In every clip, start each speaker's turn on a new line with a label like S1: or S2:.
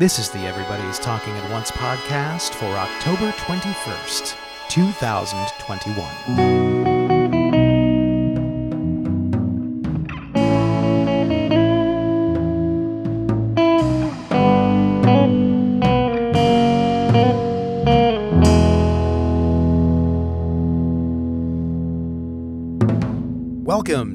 S1: This is the Everybody's Talking at Once podcast for October 21st, 2021.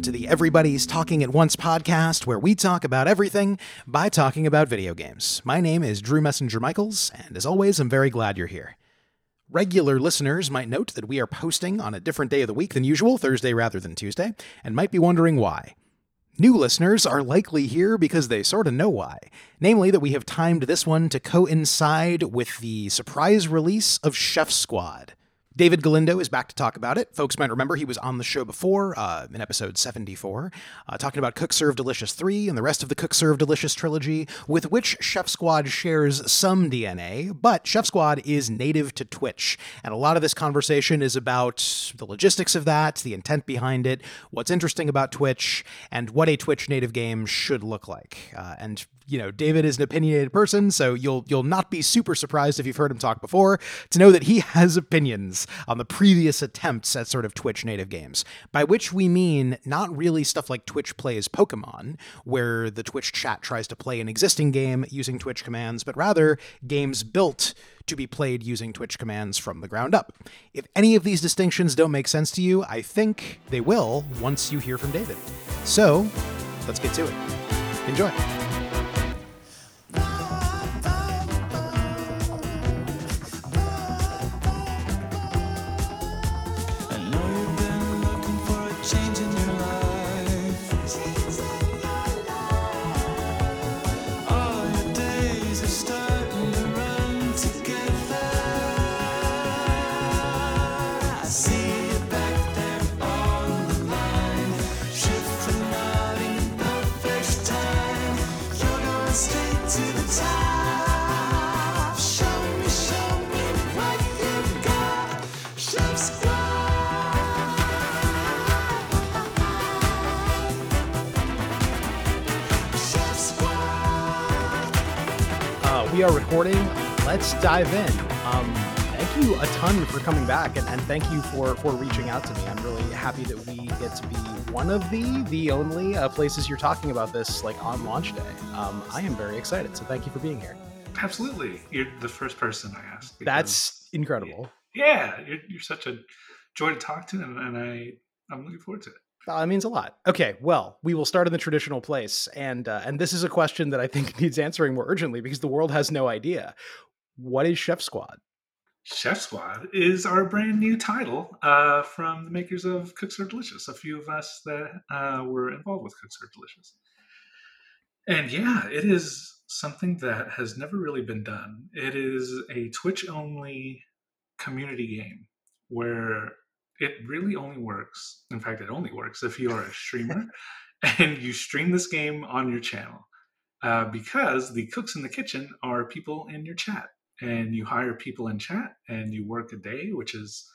S1: To the Everybody's Talking at Once podcast, where we talk about everything by talking about video games. My name is Drew Messenger Michaels, and as always, I'm very glad you're here. Regular listeners might note that we are posting on a different day of the week than usual, Thursday rather than Tuesday, and might be wondering why. New listeners are likely here because they sort of know why. Namely, that we have timed this one to coincide with the surprise release of Chef Squad. David Galindo is back to talk about it. Folks might remember he was on the show before uh, in episode 74, uh, talking about Cook Serve Delicious 3 and the rest of the Cook Serve Delicious trilogy, with which Chef Squad shares some DNA, but Chef Squad is native to Twitch. And a lot of this conversation is about the logistics of that, the intent behind it, what's interesting about Twitch, and what a Twitch native game should look like. Uh, and you know, David is an opinionated person, so you'll you'll not be super surprised if you've heard him talk before to know that he has opinions on the previous attempts at sort of Twitch native games. By which we mean not really stuff like Twitch plays Pokemon, where the Twitch chat tries to play an existing game using Twitch commands, but rather games built to be played using Twitch commands from the ground up. If any of these distinctions don't make sense to you, I think they will once you hear from David. So, let's get to it. Enjoy. Uh, we are recording. Let's dive in. Um, thank you a ton for coming back, and, and thank you for for reaching out to me. I'm really happy that we get to be one of the the only uh, places you're talking about this like on launch day. Um, I am very excited. So thank you for being here.
S2: Absolutely. You're the first person I asked.
S1: That's incredible.
S2: yeah, you're, you're such a joy to talk to, and, and I, I'm looking forward to it.
S1: Uh, it means a lot. Okay, well, we will start in the traditional place, and uh, and this is a question that I think needs answering more urgently because the world has no idea. What is Chef Squad?
S2: Chef Squad is our brand new title uh, from the makers of Cook Serve Delicious, a few of us that uh, were involved with Cook Serve Delicious. And yeah, it is something that has never really been done. It is a Twitch only community game where it really only works. In fact, it only works if you are a streamer and you stream this game on your channel. Uh, because the cooks in the kitchen are people in your chat and you hire people in chat and you work a day, which is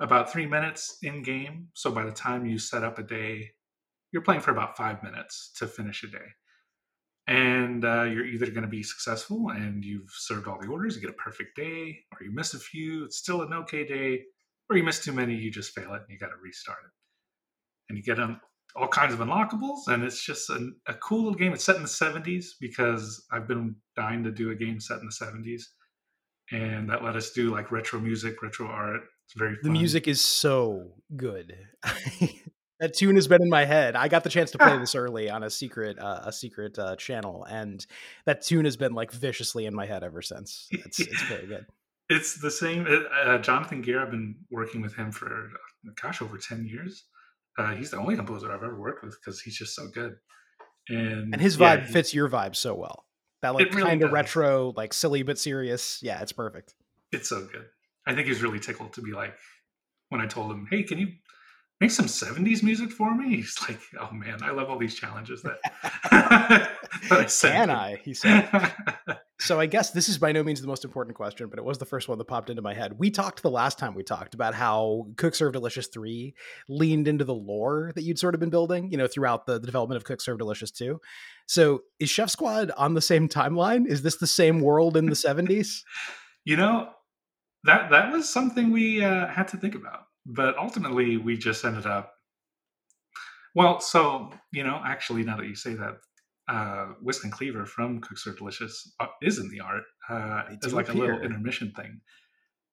S2: about three minutes in game. So by the time you set up a day, you're playing for about five minutes to finish a day. And uh, you're either going to be successful and you've served all the orders, you get a perfect day, or you miss a few, it's still an okay day, or you miss too many, you just fail it and you got to restart it. And you get um, all kinds of unlockables, and it's just a, a cool little game. It's set in the 70s because I've been dying to do a game set in the 70s and that let us do like retro music, retro art. It's very
S1: The
S2: fun.
S1: music is so good. that tune has been in my head. I got the chance to play this early on a secret uh, a secret uh, channel, and that tune has been like viciously in my head ever since. It's it's very good.
S2: It's the same. uh, Uh, Jonathan Geer, I've been working with him for uh, gosh over ten years. Uh, he's the only composer I've ever worked with because he's just so good. And
S1: And his
S2: yeah,
S1: vibe
S2: he-
S1: fits your vibe so well. That like
S2: really
S1: kind of retro, like silly but serious. Yeah, it's perfect.
S2: It's so good. I think he was really tickled to be like when I told him, "Hey, can you make some '70s music for me?" He's like, "Oh man, I love all these challenges that." that I
S1: Can
S2: him."
S1: I? He said. So I guess this is by no means the most important question, but it was the first one that popped into my head. We talked the last time we talked about how Cook Serve Delicious 3 leaned into the lore that you'd sort of been building, you know, throughout the, the development of Cook Serve Delicious 2. So is Chef Squad on the same timeline? Is this the same world in the 70s?
S2: You know, that that was something we uh, had to think about, but ultimately we just ended up. Well, so you know, actually, now that you say that, uh, Whisk and Cleaver from Cook Serve Delicious uh, is in the art. Uh, as
S1: do
S2: like a little intermission thing,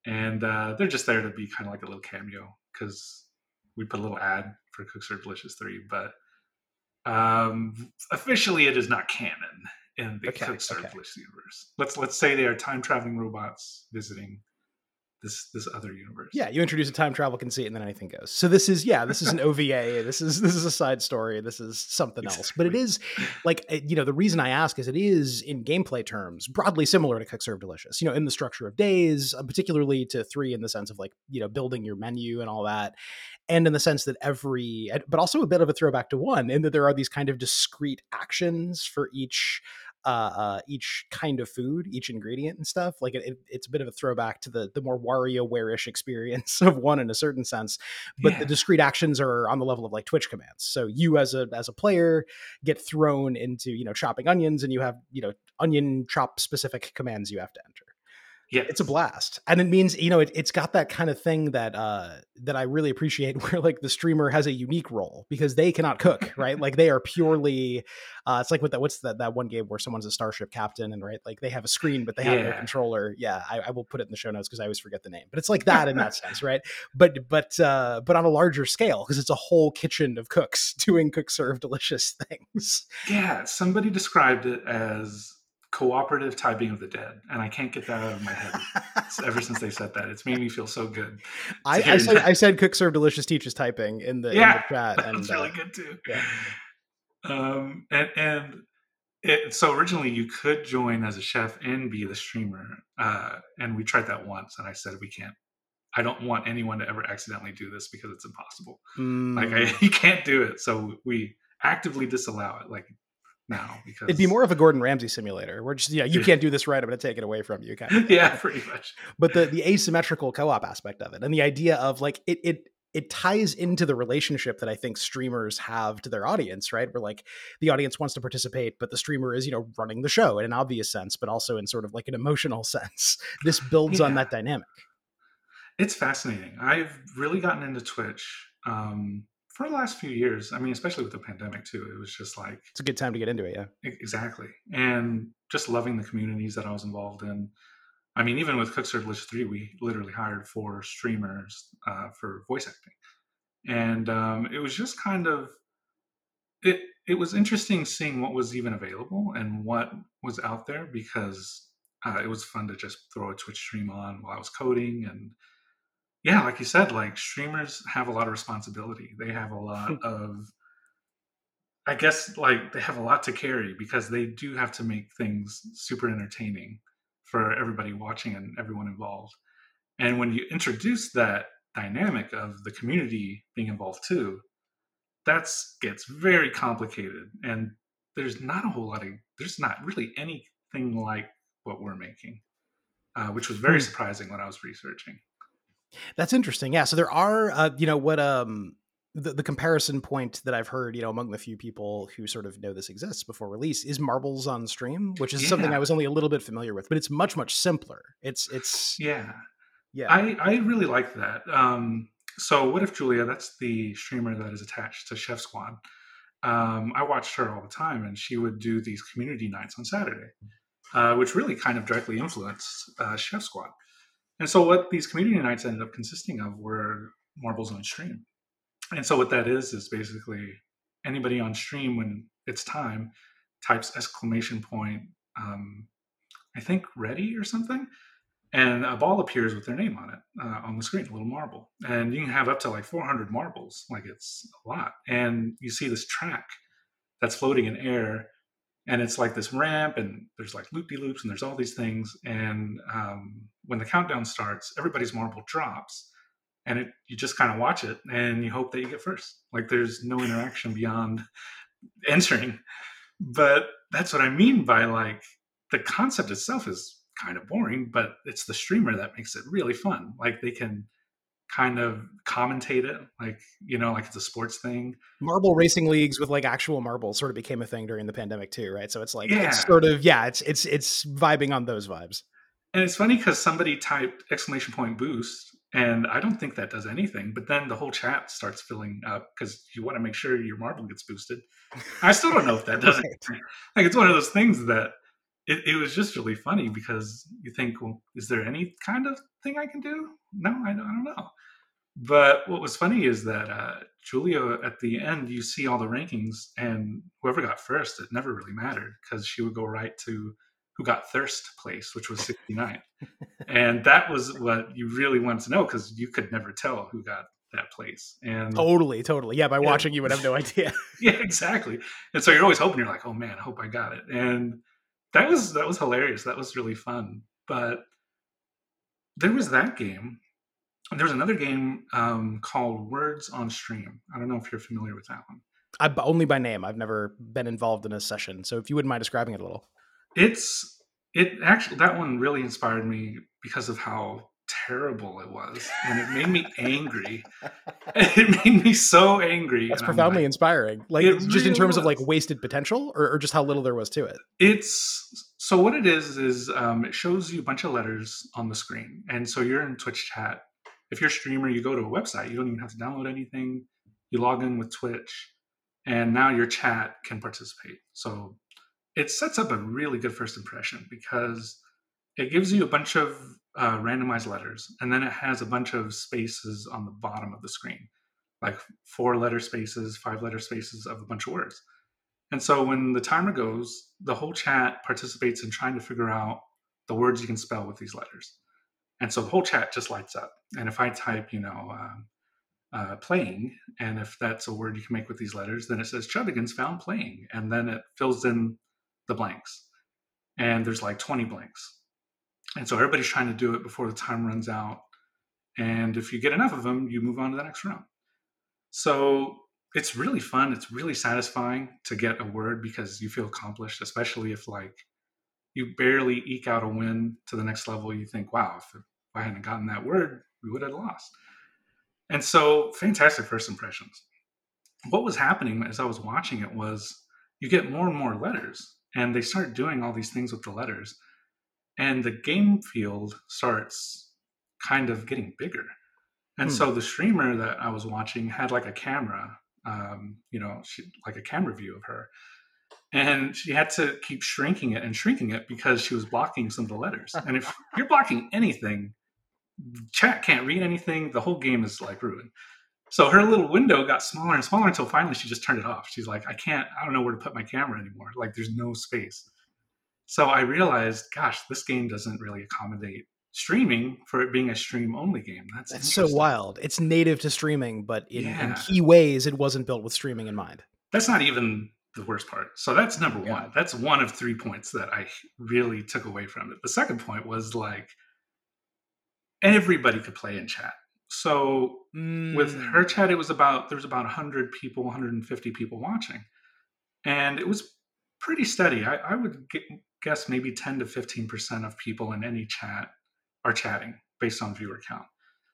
S2: and uh, they're just there to be kind of like a little cameo because we put a little ad for Cook Serve Delicious three, but um, officially it is not canon in the
S1: Okay,
S2: Cook Serve
S1: okay.
S2: Delicious universe. Let's let's say they are time traveling robots visiting this this other universe.
S1: Yeah, you introduce a time travel conceit and then anything goes. So this is yeah, this is an OVA. This is this is a side story. This is something else. But it is like uh, you know the reason I ask is it is in gameplay terms broadly similar to Cook Serve Delicious. You know, in the structure of days, uh, particularly to three in the sense of like you know building your menu and all that, and in the sense that every but also a bit of a throwback to one in that there are these kind of discrete actions for each uh, uh each kind of food each ingredient and stuff like it, it- it's a bit of a throwback to the the more WarioWare-ish experience of one in a certain sense but
S2: Yeah.
S1: the discrete actions are on the level of like twitch commands so you as a as a player get thrown into you know chopping onions and you have you know onion chop specific commands you have to enter
S2: yeah,
S1: it's a blast and it means you know it, it's got that kind of thing that uh that i really appreciate where like the streamer has a unique role because they cannot cook right? Like they are purely uh it's like what that what's that that one game where someone's a starship captain and right like they have a screen but they have no controller. Yeah I, I will put it in the show notes because i always forget the name but it's like that in that sense right? But but uh but on a larger scale because it's a whole kitchen of cooks doing cook serve delicious things.
S2: Yeah, somebody described it as cooperative typing of the dead, and I can't get that out of my head. Ever since they said that, it's made me feel so good.
S1: I, I said. I said cook serve delicious teachers" typing in the, in the chat and
S2: That's
S1: uh,
S2: really good too.
S1: yeah.
S2: Um, and and it, so originally you could join as a chef and be the streamer, uh, and we tried that once, and I said we can't. I don't want anyone to ever accidentally do this because it's impossible. Like
S1: Mm.
S2: I, you can't do it, so we actively disallow it. Like now because
S1: It'd be more of a Gordon Ramsay simulator. Where just yeah, you can't do this right. I'm going to take it away from you. Kind of
S2: yeah, pretty much.
S1: But the the asymmetrical co-op aspect of it, and the idea of like it it it ties into the relationship that I think streamers have to their audience, right? Where like the audience wants to participate, but the streamer is you know running the show in an obvious sense, but also in sort of like an emotional sense. This builds on that dynamic.
S2: It's fascinating. I've really gotten into Twitch um, for the last few years. I mean, especially with the pandemic too. It was just like
S1: It's a good time to get into it. Yeah.
S2: Exactly. And just loving the communities that I was involved in. I mean, even with Cook Serve 3, we literally hired four streamers uh, for voice acting. And um, it was just kind of, it, it was interesting seeing what was even available and what was out there because uh, it was fun to just throw a Twitch stream on while I was coding. And yeah, like you said, like streamers have a lot of responsibility. They have a lot of I guess like they have a lot to carry because they do have to make things super entertaining for everybody watching and everyone involved. And when you introduce that dynamic of the community being involved too, that's gets very complicated and there's not a whole lot of there's not really anything like what we're making. Uh, which was very
S1: Hmm.
S2: surprising when I was researching.
S1: That's interesting. Yeah. So there are, uh, you know, what um the, the comparison point that I've heard, you know, among the few people who sort of know this exists before release is marbles on stream, which is something I was only a little bit familiar with, but it's much much simpler. It's it's
S2: Yeah.
S1: yeah.
S2: I, I really like that. Um, so, what if Julia? That's the streamer that is attached to Chef Squad. Um, I watched her all the time, and she would do these community nights on Saturday, uh, which really kind of directly influenced uh, Chef Squad. And so, what these community nights ended up consisting of were marbles on stream. And so, what that is is basically anybody on stream when it's time types exclamation point, um, I think ready or something, and a ball appears with their name on it uh, on the screen, a little marble. And you can have up to like 400 marbles, like it's a lot. And you see this track that's floating in air, and it's like this ramp, and there's like loop de loops, and there's all these things. And um, when the countdown starts, everybody's marble drops, and it you just kind of watch it, and you hope that you get first. Like there's no interaction beyond entering. But that's what I mean by like the concept itself is kind of boring, but it's the streamer that makes it really fun. Like they can kind of commentate it, like you know, like it's a sports thing.
S1: Marble racing leagues with like actual marbles sort of became a thing during the pandemic too, right? So it's like
S2: Yeah.
S1: it's sort of yeah, it's it's it's vibing on those vibes.
S2: And it's funny because somebody typed exclamation point boost, and I don't think that does anything. But then the whole chat starts filling up because you want to make sure your marble gets boosted. I still don't know if that does
S1: Right.
S2: anything. Like it's one of those things that it, it was just really funny because you think, well, is there any kind of thing I can do? No, I don't, I don't know. But what was funny is that uh, Julia, at the end, you see all the rankings, and whoever got first, it never really mattered because she would go right to who got thirst place, which was 69. and that was what you really wanted to know because you could never tell who got that place. And
S1: Totally, totally. Yeah, by
S2: Yeah.
S1: watching you would have no idea.
S2: yeah, exactly. And so you're always hoping you're like, oh man, I hope I got it. And that was that was hilarious. That was really fun. But there was that game. And there was another game um, called Words on Stream. I don't know if you're familiar with that one.
S1: I only by name. I've never been involved in a session. So if you wouldn't mind describing it a little.
S2: It's it actually that one really inspired me because of how terrible it was, and it made me angry. it made me so angry.
S1: That's profoundly
S2: like,
S1: inspiring. Like just in
S2: really
S1: terms of like wasted potential or, or just how little there was to it.
S2: It's so what it is is um, it shows you a bunch of letters on the screen, and so you're in Twitch chat. If you're a streamer, you go to a website. You don't even have to download anything. You log in with Twitch, and now your chat can participate. So it sets up a really good first impression because it gives you a bunch of uh, randomized letters, and then it has a bunch of spaces on the bottom of the screen, like four letter spaces, five letter spaces of a bunch of words. And so when the timer goes, the whole chat participates in trying to figure out the words you can spell with these letters. And so the whole chat just lights up. And if I type, you know, um, uh, playing, and if that's a word you can make with these letters, then it says Chubbigans found playing. And then it fills in the blanks. And there's like 20 blanks. And so everybody's trying to do it before the time runs out. And if you get enough of them, you move on to the next round. So it's really fun. It's really satisfying to get a word because you feel accomplished, especially if like you barely eke out a win to the next level. You think, wow, if I hadn't gotten that word, we would have lost. And so fantastic first impressions. What was happening as I was watching it was you get more and more letters, and they start doing all these things with the letters, and the game field starts kind of getting bigger. And
S1: Hmm.
S2: so the streamer that I was watching had like a camera, um, you know, she, like a camera view of her. And she had to keep shrinking it and shrinking it because she was blocking some of the letters. And if you're blocking anything, chat can't read anything. The whole game is like ruined. So her little window got smaller and smaller until finally she just turned it off. She's like, I can't, I don't know where to put my camera anymore. Like there's no space. So I realized, gosh, this game doesn't really accommodate streaming for it being a stream only game. That's,
S1: That's so wild. It's native to streaming, but in, in key ways, it wasn't built with streaming in mind.
S2: That's not even the worst part. So that's number
S1: Yeah.
S2: one. That's one of three points that I really took away from it. The second point was like everybody could play in chat. So with
S1: Mm.
S2: her chat, it was about there was about 100 people, 150 people watching, and it was pretty steady. I, I would gu- guess maybe 10 to 15 percent of people in any chat are chatting based on viewer count.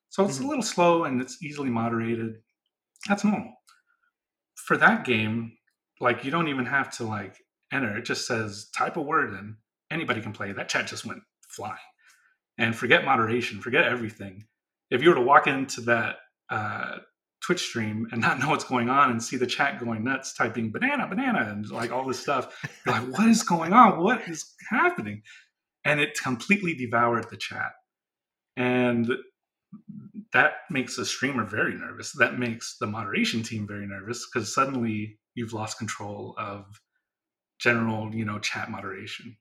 S2: So it's
S1: Mhm.
S2: a little slow and it's easily moderated. That's normal. For that game, like you don't even have to like enter. It just says type a word and Anybody can play. That chat just went flying. And forget moderation, forget everything. If you were to walk into that uh, Twitch stream and not know what's going on and see the chat going nuts, typing banana, banana, and like all this stuff, you're like, what is going on? What is happening? And it completely devoured the chat. And that makes a streamer very nervous. That makes the moderation team very nervous because suddenly you've lost control of general, you know, chat moderation.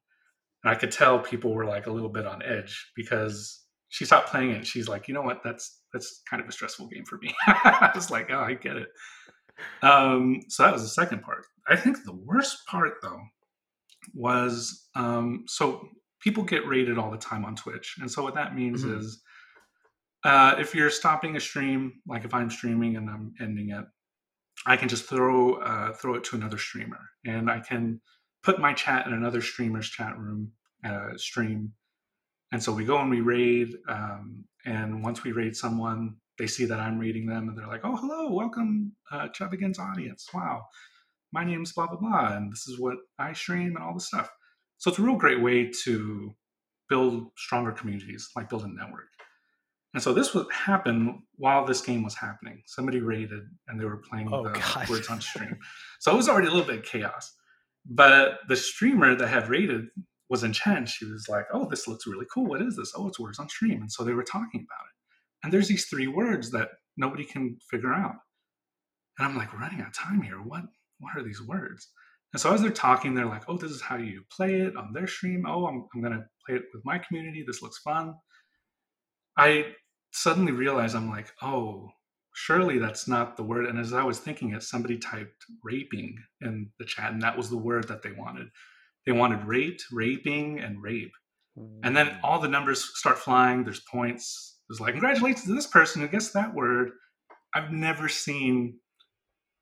S2: And I could tell people were like a little bit on edge because she stopped playing it. She's like, you know what? That's that's kind of a stressful game for me. I was like, oh, I get it. Um, so that was the second part. I think the worst part though was um, so people get rated all the time on Twitch, and so what that means
S1: Mhm.
S2: is uh, if you're stopping a stream, like if I'm streaming and I'm ending it, I can just throw uh, throw it to another streamer, and I can put my chat in another streamer's chat room, uh, stream. And so we go and we raid. Um, and once we raid someone, they see that I'm reading them and they're like, oh, hello, welcome uh, to Begins audience. Wow, my name's blah, blah, blah. And this is what I stream and all this stuff. So it's a real great way to build stronger communities, like build a network. And so this would happen while this game was happening. Somebody raided and they were playing
S1: Oh,
S2: the
S1: God.
S2: words on stream. So it was already a little bit chaos. But the streamer that had raided was in chat. She was like, "Oh, this looks really cool. What is this? Oh, it's words on stream." And so they were talking about it. And there's these three words that nobody can figure out. And I'm like, "We're running out of time here. What? What are these words?" And so as they're talking, they're like, "Oh, this is how you play it on their stream. Oh, I'm, I'm gonna play it with my community. This looks fun." I suddenly realized I'm like, "Oh, surely that's not the word." And as I was thinking it, somebody typed "raping" in the chat, and that was the word that they wanted. They wanted raped, raping, and rape. And then all the numbers start flying. There's points. There's like, congratulations to this person who gets that word. I've never seen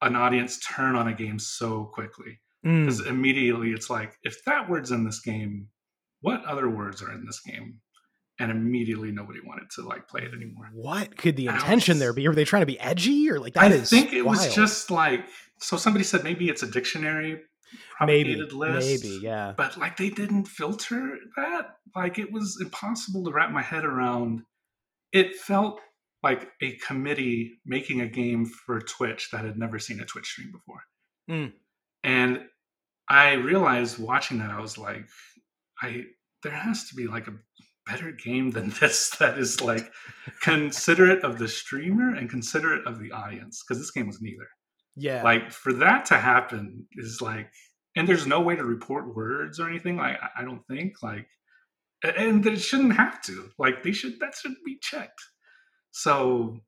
S2: an audience turn on a game so quickly.
S1: Mm.
S2: Because immediately it's like, if that word's in this game, what other words are in this game? And immediately nobody wanted to like play it anymore.
S1: What could the intention
S2: was-
S1: there be? Were they trying to be edgy or like that
S2: I
S1: is
S2: think it was just like, so somebody said maybe it's a dictionary
S1: maybe,
S2: list.
S1: maybe, yeah.
S2: but like they didn't filter that like it was impossible to wrap my head around it felt like a committee making a game for twitch that had never seen a twitch stream before
S1: Mm.
S2: and i realized watching that i was like i there has to be like a better game than this that is like considerate of the streamer and considerate of the audience because this game was neither
S1: Yeah.
S2: like for that to happen is like and there's no way to report words or anything like i don't think like and that it shouldn't have to like they should that should be checked. So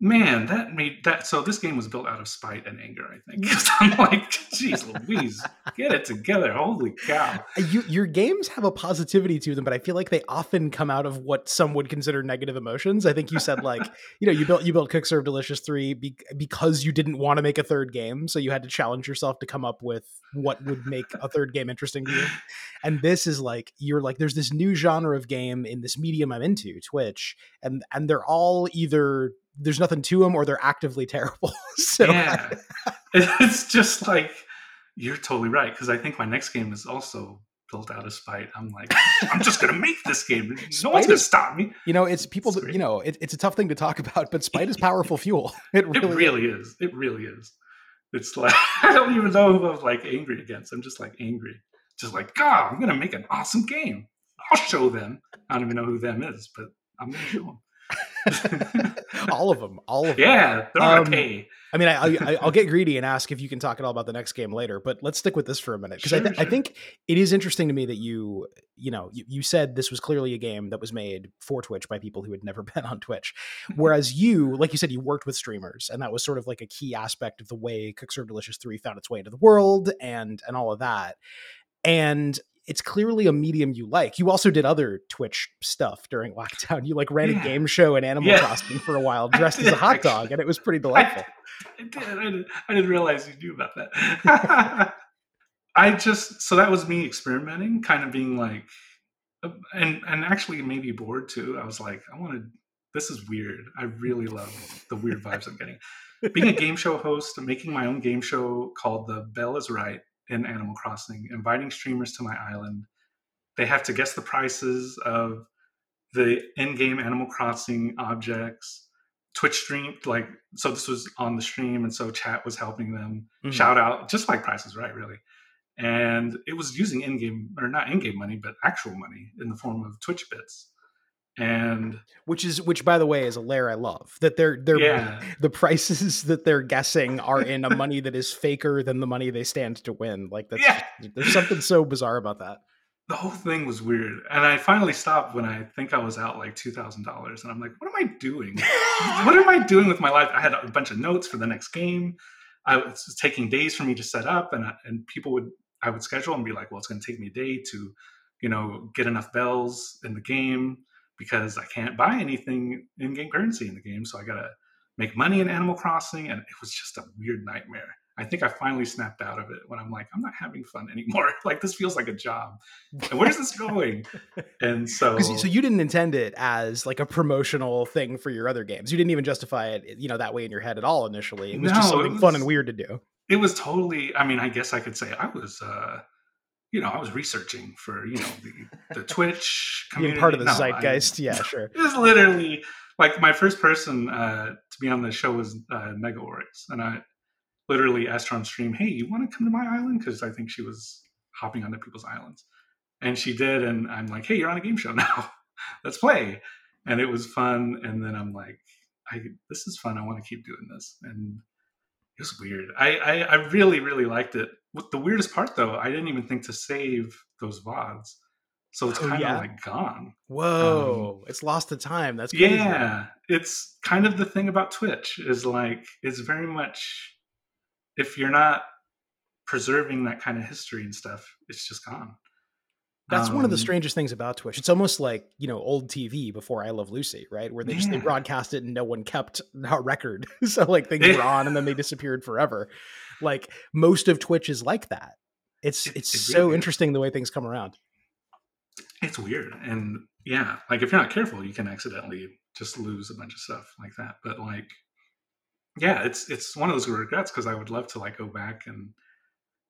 S2: man that made that so this game was built out of spite and anger i think i'm like geez louise get it together holy cow uh,
S1: you, your games have a positivity to them, but I feel like they often come out of what some would consider negative emotions. I think you said like, you know, you built you built Cook Serve Delicious three be, because you didn't want to make a third game, so you had to challenge yourself to come up with what would make a third game interesting to you. And this is like you're like, there's this new genre of game in this medium I'm into, Twitch, and and they're all either there's nothing to them or they're actively terrible. so
S2: yeah it's just like you're totally right because i think my next game is also built out of spite i'm like i'm just gonna make this game no
S1: Spite
S2: one's gonna
S1: is-
S2: stop me
S1: You know, it's people.
S2: It's
S1: that- you know, it, it's a tough thing to talk about, but spite is powerful fuel. It
S2: It
S1: really,
S2: really is. It really is. It's like I don't even know who I'm like angry against. I'm just like angry. Just like God, I'm gonna make an awesome game. I'll show them. I don't even know who them is, but I'm gonna show them.
S1: all of them, all of them.
S2: yeah, they're
S1: Um,
S2: a pay.
S1: I mean, I, I, I'll get greedy and ask if you can talk at all about the next game later, but let's stick with this for a minute because I,
S2: Sure,
S1: I think it is interesting to me that you, you know, you, you said this was clearly a game that was made for Twitch by people who had never been on Twitch, whereas you, like you said, you worked with streamers, and that was sort of like a key aspect of the way Cook Serve Delicious Three found its way into the world and and all of that, and. It's clearly a medium you like. You also did other Twitch stuff during lockdown. You like ran a game show in Animal
S2: Yeah.
S1: Crossing for a while, dressed as a hot
S2: actually.
S1: dog, and it was pretty delightful.
S2: I, did. I didn't, I didn't realize you knew about that. I just so that was me experimenting, kind of being like, uh, and and actually maybe bored too. I was like, I want to. This is weird. I really love the weird vibes I'm getting. Being a game show host, making my own game show called The Bell is Right in Animal Crossing, inviting streamers to my island. They have to guess the prices of the in-game Animal Crossing objects. Twitch stream like so this was on the stream and so chat was helping them
S1: Mhm.
S2: shout out just like prices right really and it was using in-game or not in-game money but actual money in the form of twitch bits and
S1: which is which by the way is a layer I love that they're they're
S2: yeah.
S1: the prices that they're guessing are in a money that is faker than the money they stand to win. Like that's
S2: Yeah.
S1: there's something so bizarre about that.
S2: the whole thing was weird. And i finally stopped when i think i was out like $2000 and i'm like what am i doing? What am i doing with my life? I had a bunch of notes for the next game. I was taking days for me to set up and, I- and people would i would schedule and be like well it's going to take me a day to you know get enough bells in the game because i can't buy anything in game currency in the game so i gotta make money in animal crossing and it was just a weird nightmare I think I finally snapped out of it when I'm like, I'm not having fun anymore. like this feels like a job. And where's this going? And so,
S1: so you didn't intend it as like a promotional thing for your other games. You didn't even justify it, you know, that way in your head at all initially. It was just
S2: No, it
S1: something fun and weird to do.
S2: it was totally. I mean, I guess I could say I was. uh you know, I was researching for you know the, the Twitch
S1: Being part of the
S2: No, I-
S1: yeah, sure.
S2: it was literally like my first person uh, to be on the show was uh, Mega Oryx, and I literally asked her on stream, "Hey, you want to come to my island?" Because I think she was hopping onto people's islands, and she did. And I'm like, "Hey, you're on a game show now. Let's play." And it was fun. And then I'm like, "I this is fun. I want to keep doing this." And it was weird. I, I I really really liked it. What the weirdest part though, I didn't even think to save those vods. So it's
S1: Oh,
S2: kind of
S1: yeah?
S2: like gone.
S1: Um, Whoa, it's lost to time. That's crazy.
S2: Yeah, it's kind of the thing about Twitch is like it's very much if you're not preserving that kind of history and stuff, it's just gone.
S1: That's one of the
S2: Um,
S1: strangest things about Twitch. It's almost like, you know, old TV before I Love Lucy, right? Where they just they broadcast it and no one kept a record. so like things were on and then they disappeared forever. Like most of Twitch is like that. It's
S2: It-
S1: it's
S2: it
S1: so
S2: really
S1: interesting the way things come around.
S2: It's weird, and yeah, like if you're not careful, you can accidentally just lose a bunch of stuff like that. But like, yeah, it's it's one of those regrets because I would love to like go back and,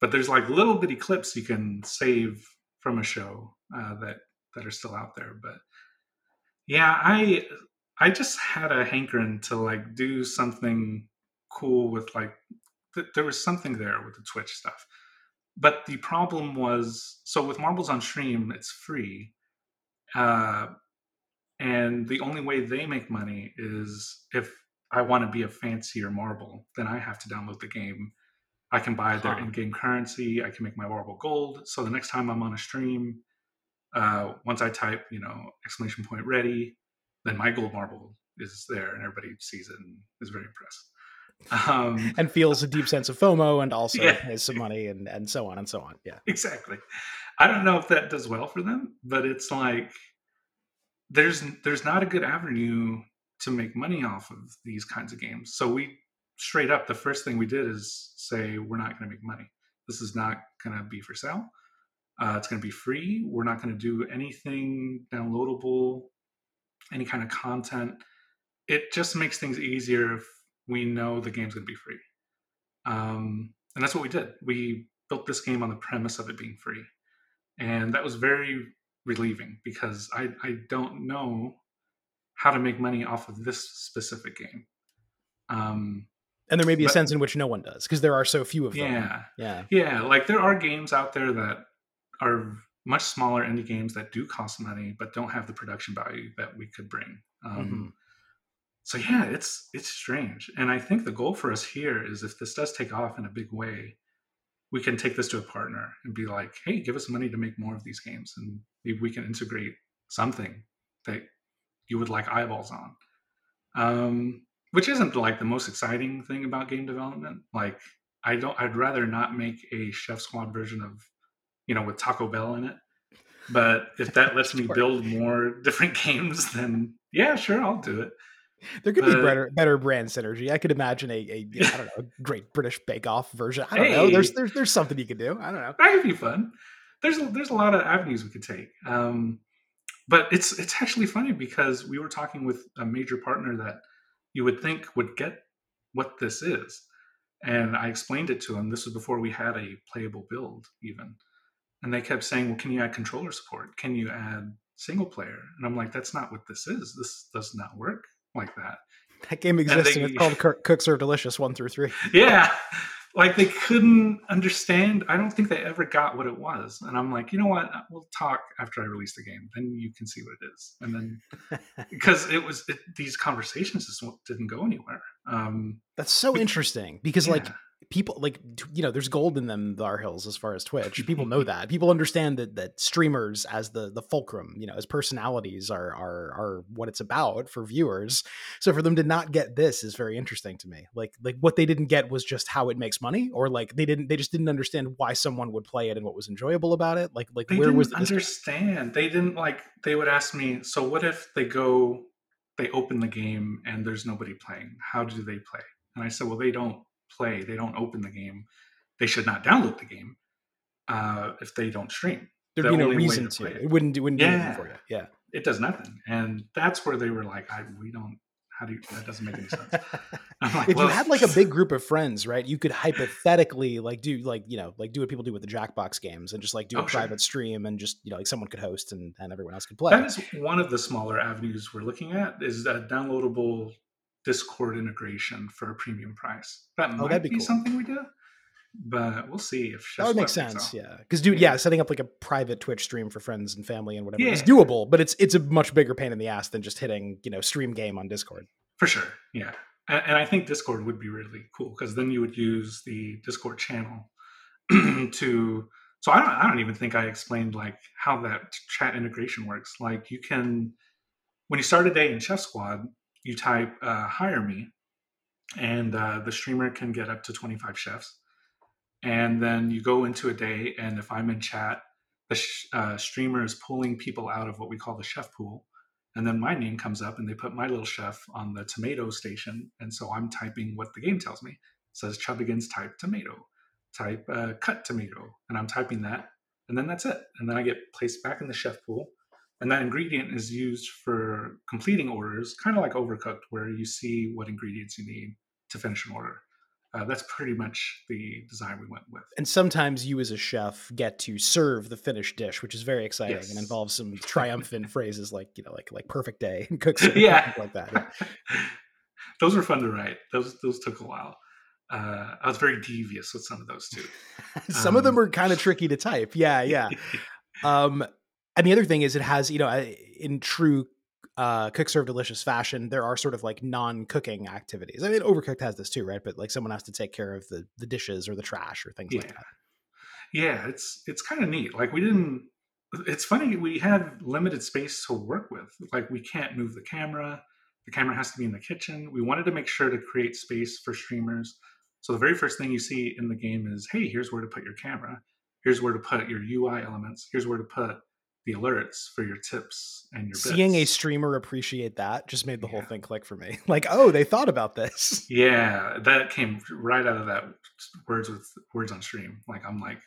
S2: but there's like little bitty clips you can save from a show uh, that that are still out there. But yeah, I I just had a hankering to like do something cool with like th- there was something there with the Twitch stuff. But the problem was so with Marbles on Stream, it's free. Uh, and the only way they make money is if I want to be a fancier marble, then I have to download the game. I can buy their
S1: Huh.
S2: in-game currency. I can make my marble gold. So the next time I'm on a stream, uh, once I type, you know, exclamation point ready, then my gold marble is there, and everybody sees it and is very impressed. Um,
S1: And feels a deep sense of FOMO and also
S2: Yeah.
S1: pays some money and, and so on and so on. Yeah.
S2: exactly. I don't know if that does well for them, but it's like there's there's not a good avenue to make money off of these kinds of games. So we straight up the first thing we did is say we're not going to make money. This is not going to be for sale. Uh, it's going to be free. We're not going to do anything downloadable, any kind of content. It just makes things easier if we know the game's going to be free. Um, and that's what we did. We built this game on the premise of it being free. And that was very relieving because I, I don't know how to make money off of this specific game. Um,
S1: And there may be a
S2: But-
S1: sense in which no one does because there are so few of them.
S2: yeah.
S1: Yeah.
S2: Yeah, like there are games out there that are much smaller indie games that do cost money but don't have the production value that we could bring. Um,
S1: Mhm.
S2: So yeah, it's it's strange, and I think the goal for us here is if this does take off in a big way, we can take this to a partner and be like, "Hey, give us money to make more of these games, and maybe we can integrate something that you would like eyeballs on." Um, which isn't like the most exciting thing about game development. Like, I don't. I'd rather not make a Chef Squad version of, you know, with Taco Bell in it. But if that lets me build more different games, then yeah, sure, I'll do it.
S1: There could be better better brand synergy. I could imagine a, a I don't know, a Great British Bake Off version. I don't know. There's there's there's something you could do. I don't know.
S2: that could be fun. There's a, there's a lot of avenues we could take, um, but it's it's actually funny because we were talking with a major partner that you would think would get what this is, and I explained it to them. This was before we had a playable build even, and they kept saying, "Well, can you add controller support? Can you add single player?" And I'm like, "That's not what this is. This does not work like that."
S1: That game exists and,
S2: they-
S1: it's called Cook- Cooks Are Delicious one through three.
S2: yeah like they couldn't understand i don't think they ever got what it was. And i'm like you know what? We'll talk after i release the game. Then you can see what it is. And then because it was it, these conversations just didn't go anywhere. Um
S1: That's so interesting because like
S2: yeah.
S1: People like you know there's gold in them Thar hills as far as Twitch. People know that. People understand that that streamers as the the fulcrum, you know, as personalities are are are what it's about for viewers. So for them to not get this is very interesting to me. Like like what they didn't get was just how it makes money or like they didn't they just didn't understand why someone would play it and what was enjoyable about it. Like like
S2: they
S1: where was the
S2: understand they didn't like they would ask me so what if they go they open the game and there's nobody playing how do they play and i said well they don't play, they don't open the game, they should not download the game uh, if they don't stream.
S1: There'd
S2: the
S1: be no reason
S2: to
S1: to.
S2: it.
S1: It wouldn't do wouldn't do anything for you. Yeah.
S2: It does nothing, and that's where they were like, I, "We don't. How do you, that doesn't make any sense?" Like,
S1: if
S2: "Well,
S1: you had like a big group of friends, right, you could hypothetically like do like you know like do what people do with the Jackbox games and just like do a
S2: Oh, sure.
S1: private stream and just you know like someone could host and, and everyone else could play.
S2: That is one of the smaller avenues we're looking at is a downloadable Discord integration for a premium price. That oh, might
S1: Oh, that'd be
S2: be,
S1: cool.
S2: something we do, but we'll see if
S1: that would make sense, yeah. Because dude, yeah, setting up like a private Twitch stream for friends and family and whatever is doable, but it's it's a much bigger pain in the ass than just hitting you know stream game on Discord.
S2: For sure, yeah. And, and I think Discord would be really cool because then you would use the Discord channel to. So I don't. I don't even think I explained like how that chat integration works. Like you can, when you start a day in Chef Squad, you type uh, "hire me," and uh, the streamer can get up to twenty five chefs. And then you go into a day, and if I'm in chat, the sh- uh, streamer is pulling people out of what we call the chef pool. And then my name comes up and they put my little chef on the tomato station. And so i'm typing what the game tells me. It says chubbigans type tomato type uh, cut tomato. And i'm typing that and then that's it. And then i get placed back in the chef pool and that ingredient is used for completing orders kind of like overcooked where you see what ingredients you need to finish an order uh, that's pretty much the design we went with
S1: And sometimes you as a chef get to serve the finished dish, which is very exciting and involves some triumphant phrases like you know like like perfect day and cook
S2: Yeah.
S1: like that.
S2: those were fun to write those those took a while uh, i was very devious with some of those too
S1: Some of them
S2: Um,
S1: are kind of tricky to type. Yeah, yeah. Um, and the other thing is, it has you know, in true uh, cook serve delicious fashion, there are sort of like non-cooking activities. I mean, Overcooked has this too, right? But like someone has to take care of the the dishes or the trash or things like that.
S2: yeah it's it's kind of neat. Like we didn't it's funny we have limited space to work with. Like we can't move the camera. The camera has to be in the kitchen. We wanted to make sure to create space for streamers. So the very first thing you see in the game is hey here's where to put your camera. Here's where to put your ui elements. Here's where to put the alerts for your tips and your
S1: Seeing a streamer appreciate that just made the whole thing click for me. Like, oh, they thought about this.
S2: Yeah, that came right out of that words with words on stream. Like I'm like,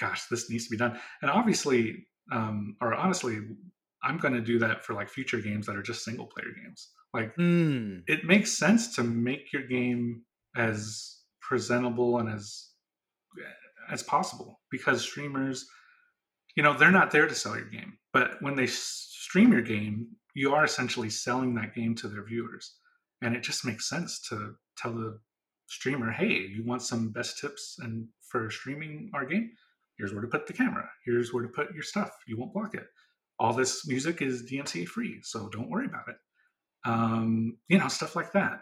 S2: gosh, this needs to be done. And obviously, um, or honestly, I'm going to do that for like future games that are just single player games. Like
S1: Mm.
S2: it makes sense to make your game as presentable and as as possible because streamers you know they're not there to sell your game but when they stream your game you are essentially selling that game to their viewers. And it just makes sense to tell the streamer hey you want some best tips and for streaming our game? Here's where to put the camera. Here's where to put your stuff. You won't block it. All this music is dmca free so don't worry about it. Um, you know stuff like that.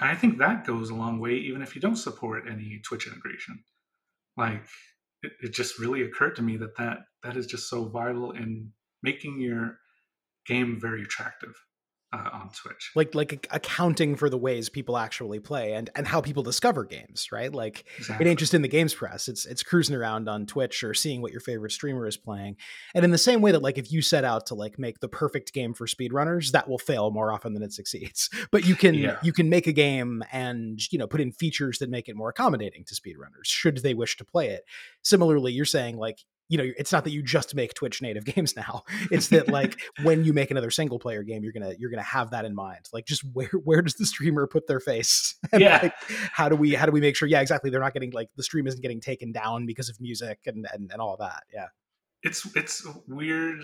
S2: I think that goes a long way even if you don't support any twitch integration. Like it, it just really occurred to me that, that that is just so vital in making your game very attractive uh, on twitch
S1: Like like accounting for the ways people actually play and and how people discover games, right? Like it ain't just in the games press. It's it's cruising around on Twitch or seeing what your favorite streamer is playing. And in the same way that like if you set out to like make the perfect game for speedrunners, that will fail more often than it succeeds. But you can
S2: Yeah.
S1: you can make a game and you know put in features that make it more accommodating to speedrunners should they wish to play it. Similarly, you're saying like you know it's not that you just make twitch native games now it's that like when you make another single player game you're gonna you're gonna have that in mind like just where where does the streamer put their face And,
S2: Yeah.
S1: like, how do we how do we make sure yeah exactly they're not getting like the stream isn't getting taken down because of music and and, and all that yeah
S2: it's it's a weird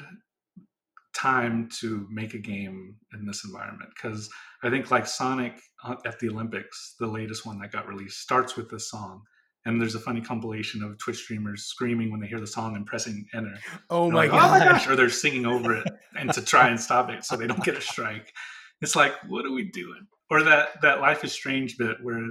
S2: time to make a game in this environment because I think like Sonic uh, at the Olympics, the latest one that got released, starts with this song. And there's a funny compilation of Twitch streamers screaming when they hear the song and pressing enter.
S1: oh my
S2: like,
S1: god
S2: oh my gosh! Or they're singing over it and to try and stop it so they don't get a strike. It's like, what are we doing? Or that that Life is Strange bit where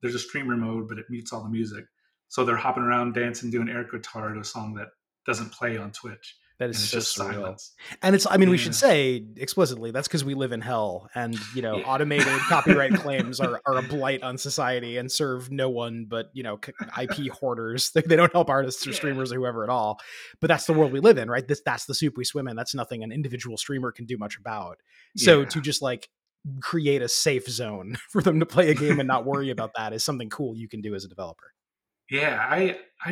S2: there's a streamer mode, but it mutes all the music, so they're hopping around dancing, doing air guitar to a song that doesn't play on Twitch.
S1: That is so
S2: just
S1: surreal
S2: silence.
S1: and it's i mean we should say explicitly that's because we live in hell and you know
S2: Yeah.
S1: automated copyright claims are, are a blight on society and serve no one but you know ip hoarders they, they don't help artists or
S2: Yeah.
S1: streamers or whoever at all but that's the world we live in right this that's the soup we swim in that's nothing an individual streamer can do much about so
S2: Yeah.
S1: to just like create a safe zone for them to play a game and not worry about that is something cool you can do as a developer.
S2: Yeah, I I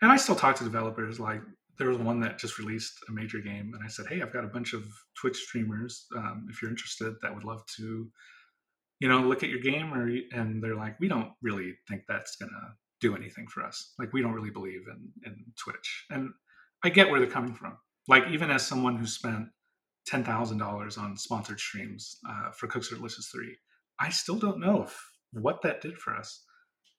S2: and I still talk to developers. Like there was one that just released a major game, and I said, "Hey, I've got a bunch of Twitch streamers. Um, if you're interested, that would love to, you know, look at your game." Or and they're like, "We don't really think that's gonna do anything for us. Like we don't really believe in in Twitch." And I get where they're coming from. Like even as someone who spent ten thousand dollars on sponsored streams uh, for Cook Serve Delicious Three, I still don't know if what that did for us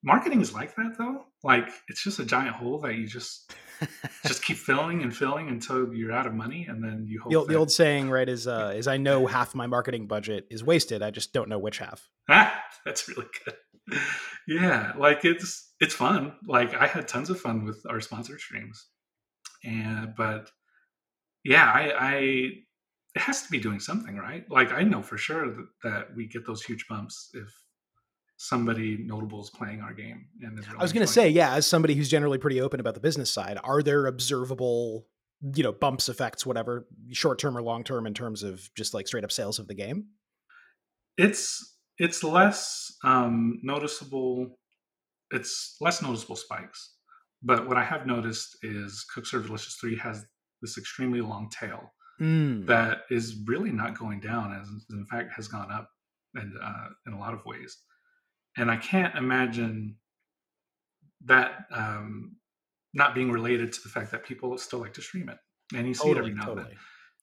S2: marketing is like that though. Like it's just a giant hole that you just just keep filling and filling until you're out of money and then you hope
S1: the, old- the old saying, right, is uh, is I know half my marketing budget is wasted. I just don't know which half.
S2: ah, that's really good. Yeah like it's it's fun. Like i had tons of fun with our sponsor streams. And but yeah i i it has to be doing something right? Like i know for sure that, that we get those huge bumps if somebody notable is playing our game and is
S1: I was going to say, yeah, as somebody who's generally pretty open about the business side, are there observable, you know, bumps, effects, whatever, short term or long term, in terms of just like straight up sales of the game?
S2: it's it's less um, noticeable it's less noticeable spikes but what i have noticed is cook serve delicious 3 has this extremely long tail
S1: Mm.
S2: that is really not going down as in fact has gone up and uh, in a lot of ways and i can't imagine that um, not being related to the fact that people still like to stream it and you see it every now and then
S1: totally.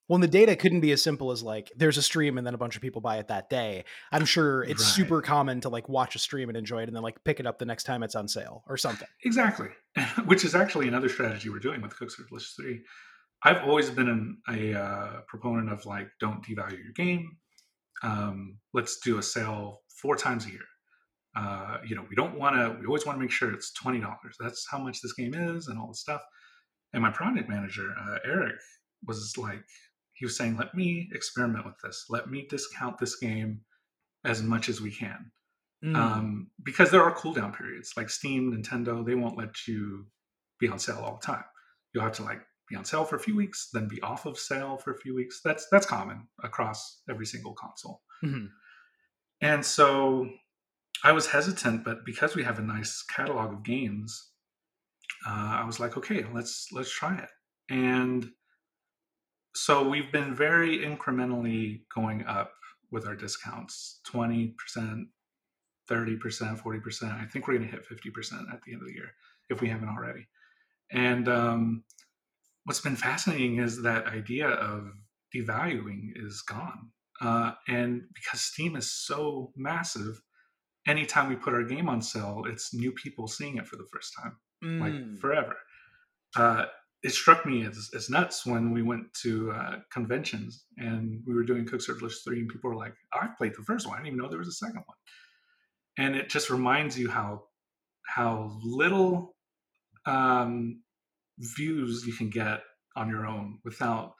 S1: Well, and the data couldn't be as simple as like there's a stream and then a bunch of people buy it that day. I'm sure it's
S2: Right.
S1: super common to like watch a stream and enjoy it and then like pick it up the next time it's on sale or something.
S2: Exactly, which is actually another strategy we're doing with Cook Serve Delicious Three. I've always been an, a uh, proponent of like, don't devalue your game. Um, let's do a sale four times a year. Uh, you know, we don't want to. We always want to make sure it's twenty dollars. That's how much this game is, and all the stuff. And my project manager, uh, Eric, was like, he was saying, "Let me experiment with this. Let me discount this game as much as we can."
S1: Mm.
S2: um, because there are cooldown periods like steam nintendo they won't let you be on sale all the time you'll have to like be on sale for a few weeks then be off of sale for a few weeks that's that's common across every single console
S1: Mhm.
S2: and so i was hesitant but because we have a nice catalog of games uh, i was like okay let's let's try it and so we've been very incrementally going up with our discounts 20% 30%, 40%. I think we're going to hit 50% at the end of the year if we haven't already. And um, what's been fascinating is that idea of devaluing is gone. Uh, and because Steam is so massive, anytime we put our game on sale, it's new people seeing it for the first time, like
S1: Mm.
S2: forever. Uh, it struck me as, as nuts when we went to uh, conventions and we were doing Cook Delicious 3 and people were like, I played the first one. I didn't even know there was a second one and it just reminds you how how little um, views you can get on your own without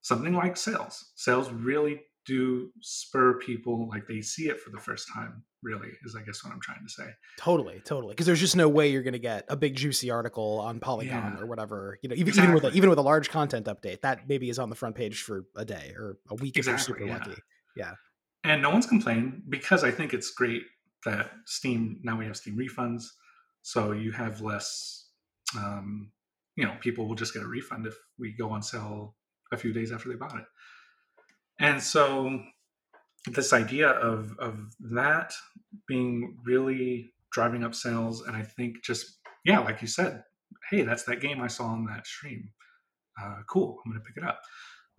S2: something like sales. Sales really do spur people like they see it for the first time. Really, is I guess what I'm trying to say.
S1: Totally, totally. Because there's just no way you're going to get a big juicy article on Polygon
S2: Yeah.
S1: or whatever. You know, even even with a, even with a large content update, that maybe is on the front page for a day or a week if
S2: Exactly,
S1: you're
S2: yeah.
S1: super lucky.
S2: and no one's complaining because I think it's great that Steam now we have Steam refunds, so you have less. Um, you know, people will just get a refund if we go on sale a few days after they bought it, and so this idea of of that being really driving up sales, and I think just yeah, like you said, hey, that's that game I saw on that stream. Uh, cool, I'm gonna pick it up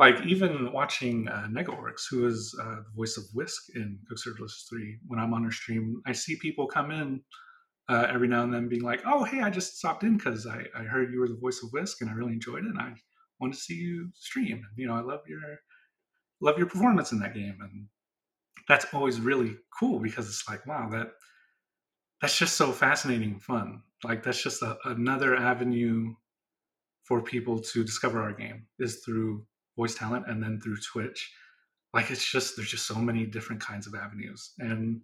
S2: like even watching uh, Negaoryx, who is uh, the voice of Whisk in Cook Serve Delicious 3, when I'm on her stream, I see people come in uh, every now and then being like, oh, hey, I just stopped in because I, I heard you were the voice of Whisk and I really enjoyed it and I want to see you stream. You know, I love your love your performance in that game. And that's always really cool because it's like, wow, that that's just so fascinating and fun. Like that's just a, another avenue for people to discover our game is through voice talent and then through twitch. Like it's just there's just so many different kinds of avenues. And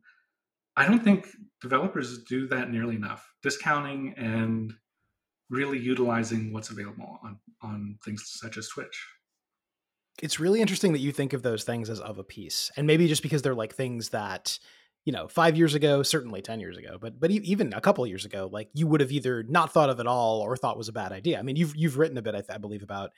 S2: i don't think developers do that nearly enough. Discounting and really utilizing what's available on on things such as twitch
S1: It's really interesting that you think of those things as of a piece, and maybe just because they're like things that you know five years ago, certainly ten years ago, but but even a couple years ago, like you would have either not thought of at all or thought was a bad idea. I mean, you've you've written a bit, I, th- I believe, about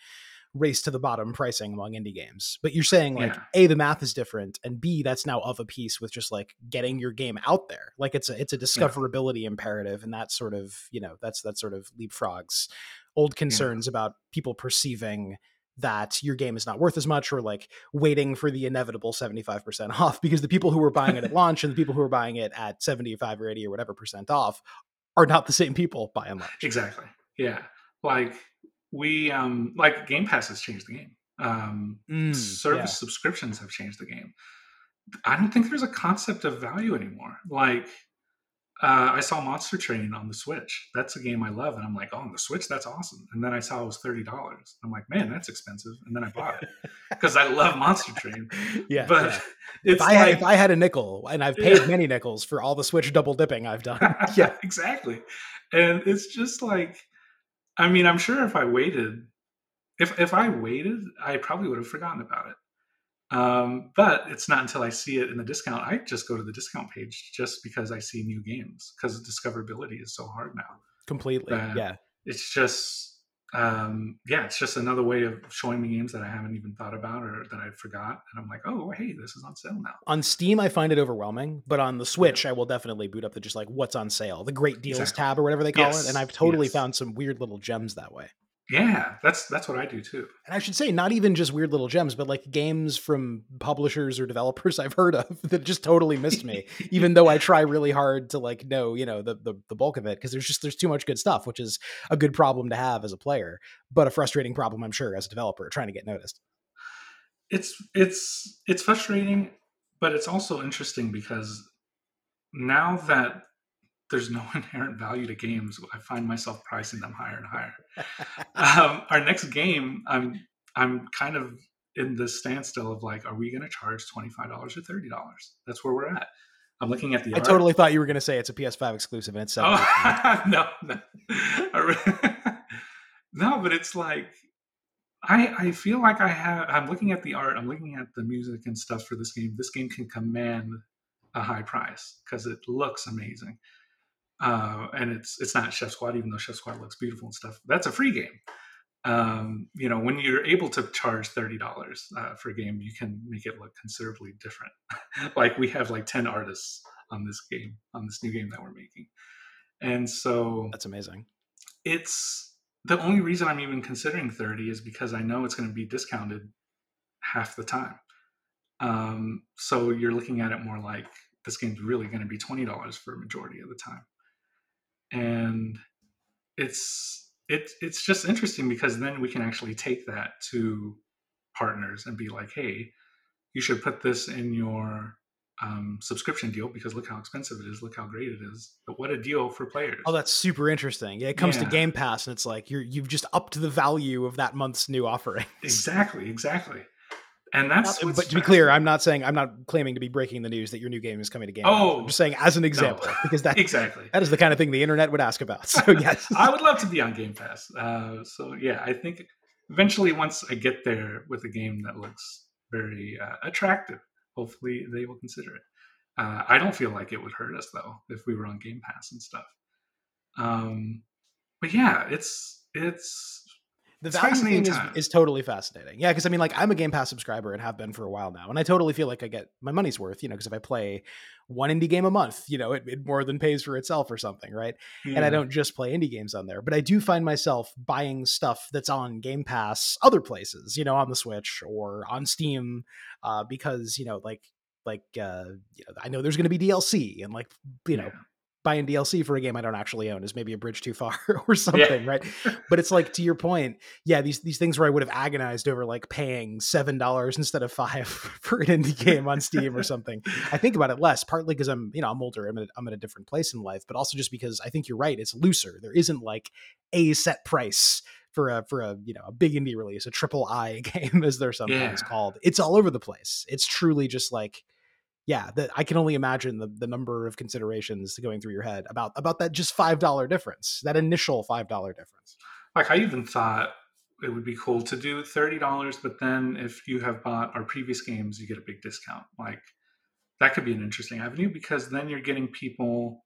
S1: race to the bottom pricing among indie games, but you're saying like
S2: Yeah.
S1: a the math is different, and b that's now of a piece with just like getting your game out there. Like it's a it's a discoverability imperative, and that sort of you know that's that sort of leapfrogs old concerns about people perceiving that your game is not worth as much or like waiting for the inevitable 75% off because the people who were buying it at launch and the people who were buying it at 75 or 80 or whatever percent off are not the same people by and large.
S2: Exactly. Yeah. Like we um like Game Pass has changed the game. Um
S1: Mm,
S2: service subscriptions have changed the game. I don't think there's a concept of value anymore. Like uh, I saw Monster Train on the Switch. That's a game I love, and I'm like, oh, on the Switch, that's awesome. And then I saw it was thirty dollars. I'm like, man, that's expensive. And then I bought it because I love Monster Train.
S1: Yeah.
S2: but
S1: yeah.
S2: it's
S1: If I, had,
S2: like,
S1: if I had a nickel, and I've paid
S2: Yeah.
S1: many nickels for all the Switch double dipping I've done, yeah,
S2: exactly. And it's just like, I mean, I'm sure if I waited, if if I waited, I probably would have forgotten about it. Um, but it's not until I see it in the discount. I just go to the discount page just because I see new games because discoverability is so hard now.
S1: completely.
S2: Uh,
S1: yeah.
S2: It's just, um, yeah, it's just another way of showing me games that I haven't even thought about or that I forgot. And I'm like, oh, hey, this is on sale now.
S1: On Steam, I find it overwhelming, but on the Switch, I will definitely boot up the just like what's on sale, the great deals
S2: Exactly.
S1: tab or whatever they call
S2: Yes,
S1: it. And I've totally
S2: yes.
S1: found some weird little gems that way.
S2: Yeah, that's that's what I do too.
S1: And I should say, not even just weird little gems, but like games from publishers or developers I've heard of that just totally missed me, even though I try really hard to like know, you know, the the, the bulk of it because there's just there's too much good stuff, which is a good problem to have as a player, but a frustrating problem, I'm sure, as a developer trying to get noticed.
S2: it's it's it's frustrating but it's also interesting because now that there's no inherent value to games i find myself pricing them higher and higher um, our next game i'm i'm kind of in this standstill of like are we going to charge $25 or $30 that's where we're at i'm looking at the
S1: I
S2: art.
S1: totally thought you were going to say it's a PS5 exclusive and it's.
S2: Oh no, no, no, but it's like I I feel like I have. I'm looking at the art. I'm looking at the music and stuff for this game. This game can command a high price because it looks amazing. Uh, and it's it's not Chef Squad, even though Chef Squad looks beautiful and stuff. That's a free game. Um, you know, when you're able to charge thirty dollars uh, for a game, you can make it look considerably different. like we have like ten artists on this game, on this new game that we're making, and so
S1: That's amazing.
S2: it's the only reason I'm even considering 30 is because I know it's going to be discounted half the time. Um, so you're looking at it more like this game's really going to be $20 for a majority of the time. And it's it, it's just interesting because then we can actually take that to partners and be like, hey, you should put this in your um, subscription deal because look how expensive it is, look how great it is. But what a deal for players.
S1: Oh, that's super interesting. Yeah, it comes to Game Pass and it's like you're you've just upped the value of that month's new offering.
S2: Exactly, exactly. And that's
S1: but to be clear, I'm not saying I'm not claiming to be breaking the news that your new game is coming to Game Pass.
S2: Oh,
S1: I'm just saying as an example because that
S2: exactly.
S1: that is the kind of thing the internet would ask about. So yes,
S2: I would love to be on Game Pass. Uh, so yeah, I think eventually once I get there with a game that looks very uh, attractive, hopefully they will consider it. Uh, I don't feel like it would hurt us though if we were on Game Pass and stuff. Um, but yeah, it's it's
S1: the value thing is, is totally fascinating. Yeah, because I mean, like I'm a Game Pass subscriber and have been for a while now, and I totally feel like I get my money's worth. You know, because if I play one indie game a month, you know, it, it more than pays for itself or something, right? and I don't just play indie games on there, but I do find myself buying stuff that's on Game Pass other places, you know, on the Switch or on Steam, uh, because you know, like like uh, you know, I know there's going to be DLC, and like you know,
S2: Yeah.
S1: Buying DLC for a game I don't actually own is maybe a bridge too far or something, right? But it's like to your point, yeah, these these things where I would have agonized over like paying seven dollars instead of five for an indie game on Steam or something. I think about it less, partly because I'm you know I'm older, I'm at, I'm at a different place in life, but also just because I think you're right, it's looser. There isn't like a set price for a for a you know a big indie release, a triple I game as they're sometimes
S2: Yeah.
S1: called. It's all over the place. It's truly just like yeah, that I can only imagine the the number of considerations going through your head about about that just five dollar difference, that initial five dollar difference.
S2: like I even thought it would be cool to do thirty dollars, but then if you have bought our previous games, you get a big discount. Like that could be an interesting avenue because then you're getting people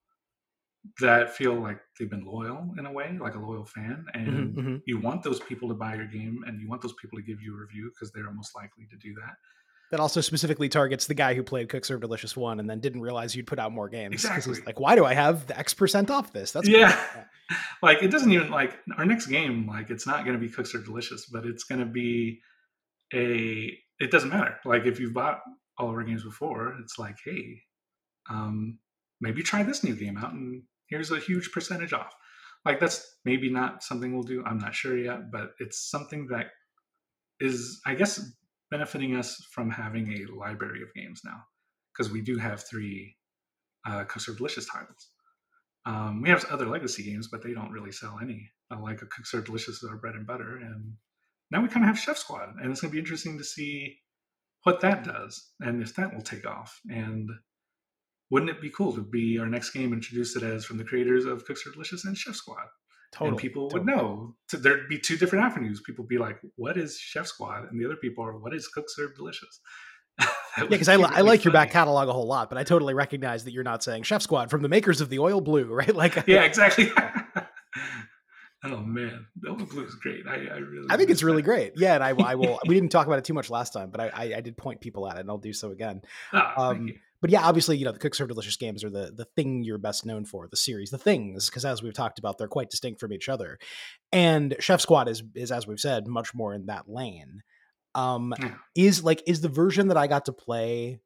S2: that feel like they've been loyal in a way, like a loyal fan, and
S1: Mhm, mhm.
S2: you want those people to buy your game and you want those people to give you a review because they're most likely to do that.
S1: That also specifically targets the guy who played Cook Serve Delicious one and then didn't realize you'd put out more games. 'cause
S2: Exactly.
S1: He's like, why do I have the X percent off this? That's
S2: yeah. like it doesn't even like our next game, like it's not gonna be Cook Serve Delicious, but it's gonna be a it doesn't matter. Like if you've bought all of our games before, it's like, hey, um, maybe try this new game out and here's a huge percentage off. Like that's maybe not something we'll do. I'm not sure yet, but it's something that is, I guess, benefiting us from having a library of games now because we do have three uh, Cooks Delicious titles. Um, we have other legacy games, but they don't really sell any. Uh, like a Cooks Delicious is our bread and butter, and now we kind of have Chef Squad, and it's going to be interesting to see what that does and if that will take off. And wouldn't it be cool to be our next game introduce it as from the creators of Cooks Delicious and Chef Squad?
S1: Totally.
S2: and people would know. So there'd be two different avenues. People would be like, "What is Chef Squad?" and the other people are, "What is Cook Serve Delicious?"
S1: Yeah, because I, li- I like your back catalog a whole lot, but I totally recognize that you're not saying Chef Squad from the makers of the Oil Blue, right? Like,
S2: yeah, exactly. oh man, the Oil Blue is great. I, I really.
S1: I think it's really great. Yeah, and I, I will. we didn't talk about it too much last time, but I, I, I did point people at it, and I'll do so again.
S2: Ah,
S1: Um. But yeah, obviously, you know, the Cook Serve Delicious games are the the thing you're best known for, the series, the things, because as we've talked about, they're quite distinct from each other. And Chef Squad is is as we've said, much more in that lane. Um,
S2: Yeah.
S1: is like is the version that I got to play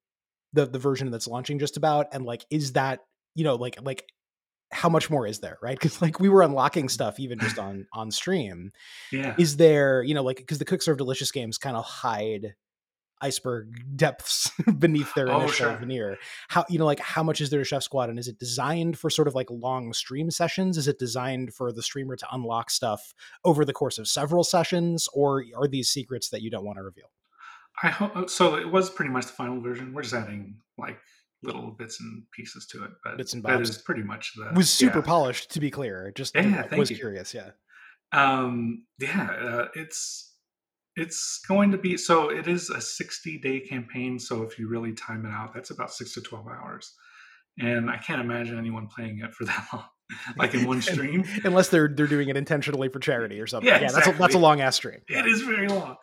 S1: the the version that's launching just about, and like is that you know like like how much more is there, right? Because like we were unlocking stuff even just on on stream
S2: Yeah.
S1: is there you know like because the cook serve delicious games kind of hide iceberg depths beneath their
S2: Oh,
S1: initial
S2: sure.
S1: veneer how you know like how much is there to chef squad and is it designed for sort of like long stream sessions is it designed for the streamer to unlock stuff over the course of several sessions or are these secrets that you don't want to reveal
S2: I hope so. It was pretty much the final version. We're just adding like little bits and pieces to it, but
S1: Bits and
S2: that
S1: bobs.
S2: is pretty much the
S1: was super
S2: yeah.
S1: polished to be clear just
S2: Yeah,
S1: was
S2: you.
S1: curious yeah
S2: um yeah uh, it's it's going to be so it is a 60 day campaign so if you really time it out that's about six to 12 hours. And i can't imagine anyone playing it for that long like in one stream.
S1: unless they're they're doing it intentionally for charity or something.
S2: Yeah,
S1: yeah, that's a, that's a long ass stream.
S2: It is very long.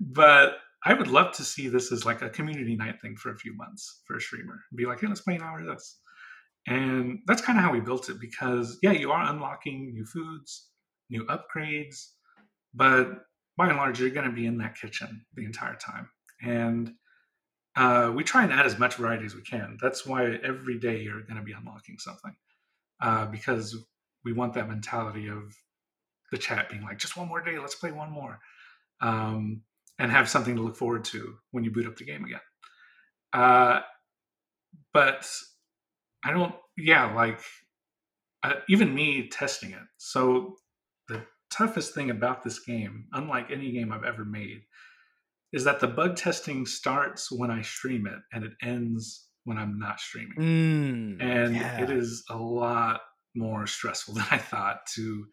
S2: But i would love to see this as like a community night thing for a few months for a streamer. Be like hey let's play an hour of this. And that's kind of how we built it because yeah you are unlocking new foods new upgrades but by and large you're going to be in that kitchen the entire time. And uh, we try and add as much variety as we can. That's why every day you're going to be unlocking something uh, because we want that mentality of the chat being like just one more day let's play one more um, and have something to look forward to when you boot up the game again. Uh, but i don't yeah like uh, even me testing it. So the toughest thing about this game unlike any game i've ever made is that the bug testing starts when i stream it and it ends when i'm not streaming
S1: Mm,
S2: and
S1: yeah.
S2: it is a lot more stressful than I thought to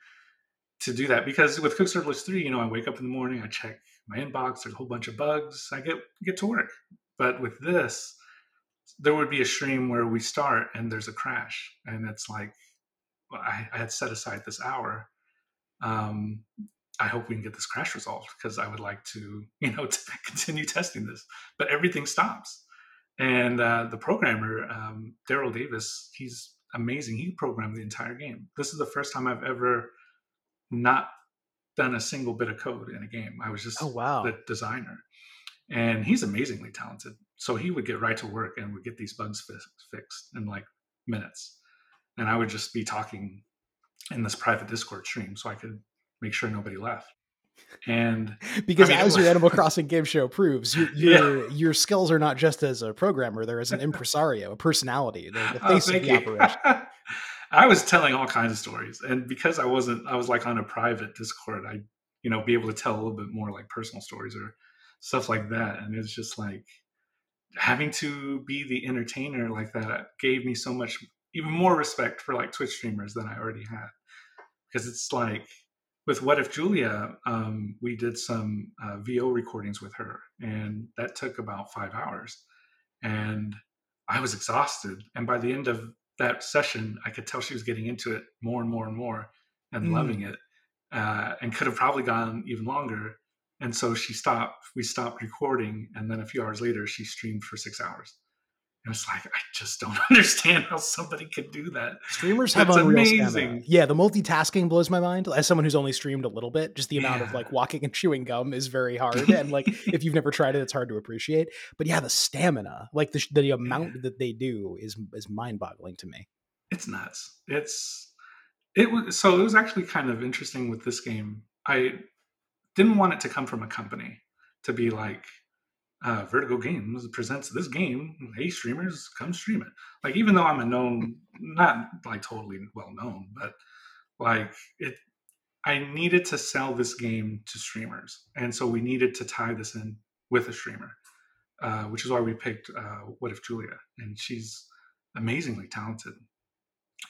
S2: to do that because with Cook Serve Delicious three, you know, I wake up in the morning, I check my inbox, there's a whole bunch of bugs, I get get to work. But with this, there would be a stream where we start and there's a crash, and it's like, I, I had set aside this hour. Um, I hope we can get this crash resolved because I would like to, you know, to continue testing this. But everything stops. And uh, the programmer um, daryl davis he's amazing. He programmed the entire game. This is the first time i've ever not done a single bit of code in a game. I was just
S1: oh wow.
S2: the designer. And he's amazingly talented. So he would get right to work and would get these bugs fi- fixed in like minutes. And i would just be talking in this private discord stream so i could make sure nobody left and
S1: because
S2: I mean,
S1: as your Animal Crossing game show proves, your
S2: Yeah.
S1: your, skills are not just as a programmer; they're as an impresario, a personality, the, the
S2: Oh,
S1: face of the
S2: you.
S1: operation.
S2: I was telling all kinds of stories, and because I wasn't, I was like on a private Discord. I, you know, be able to tell a little bit more like personal stories or stuff like that, and it's just like having to be the entertainer like that gave me so much, even more respect for like Twitch streamers than I already had, because it's like with What If Julia, um, we did some uh, VO recordings with her, and that took about five hours. And I was exhausted. And by the end of that session, I could tell she was getting into it more and more and more and
S1: Mm.
S2: loving it, uh, and could have probably gone even longer. And so she stopped. We stopped recording, and then a few hours later, she streamed for six hours. And it's like I just don't understand how somebody could do that.
S1: Streamers have
S2: That's
S1: unreal
S2: amazing.
S1: stamina. Yeah, the multitasking blows my mind. As someone who's only streamed a little bit, just the amount of like walking and chewing gum is very hard. and like if you've never tried it, it's hard to appreciate. But yeah, the stamina, like the the amount that they do, is is mind boggling to me.
S2: it's nuts. It's it was so it was actually kind of interesting with this game. I didn't want it to come from a company to be like uh, Vertigo Games presents this game. Hey, streamers, come stream it. Like even though I'm a known, not like totally well known, but like it, I needed to sell this game to streamers, and so we needed to tie this in with a streamer, uh, which is why we picked uh, What If Julia, and she's amazingly talented.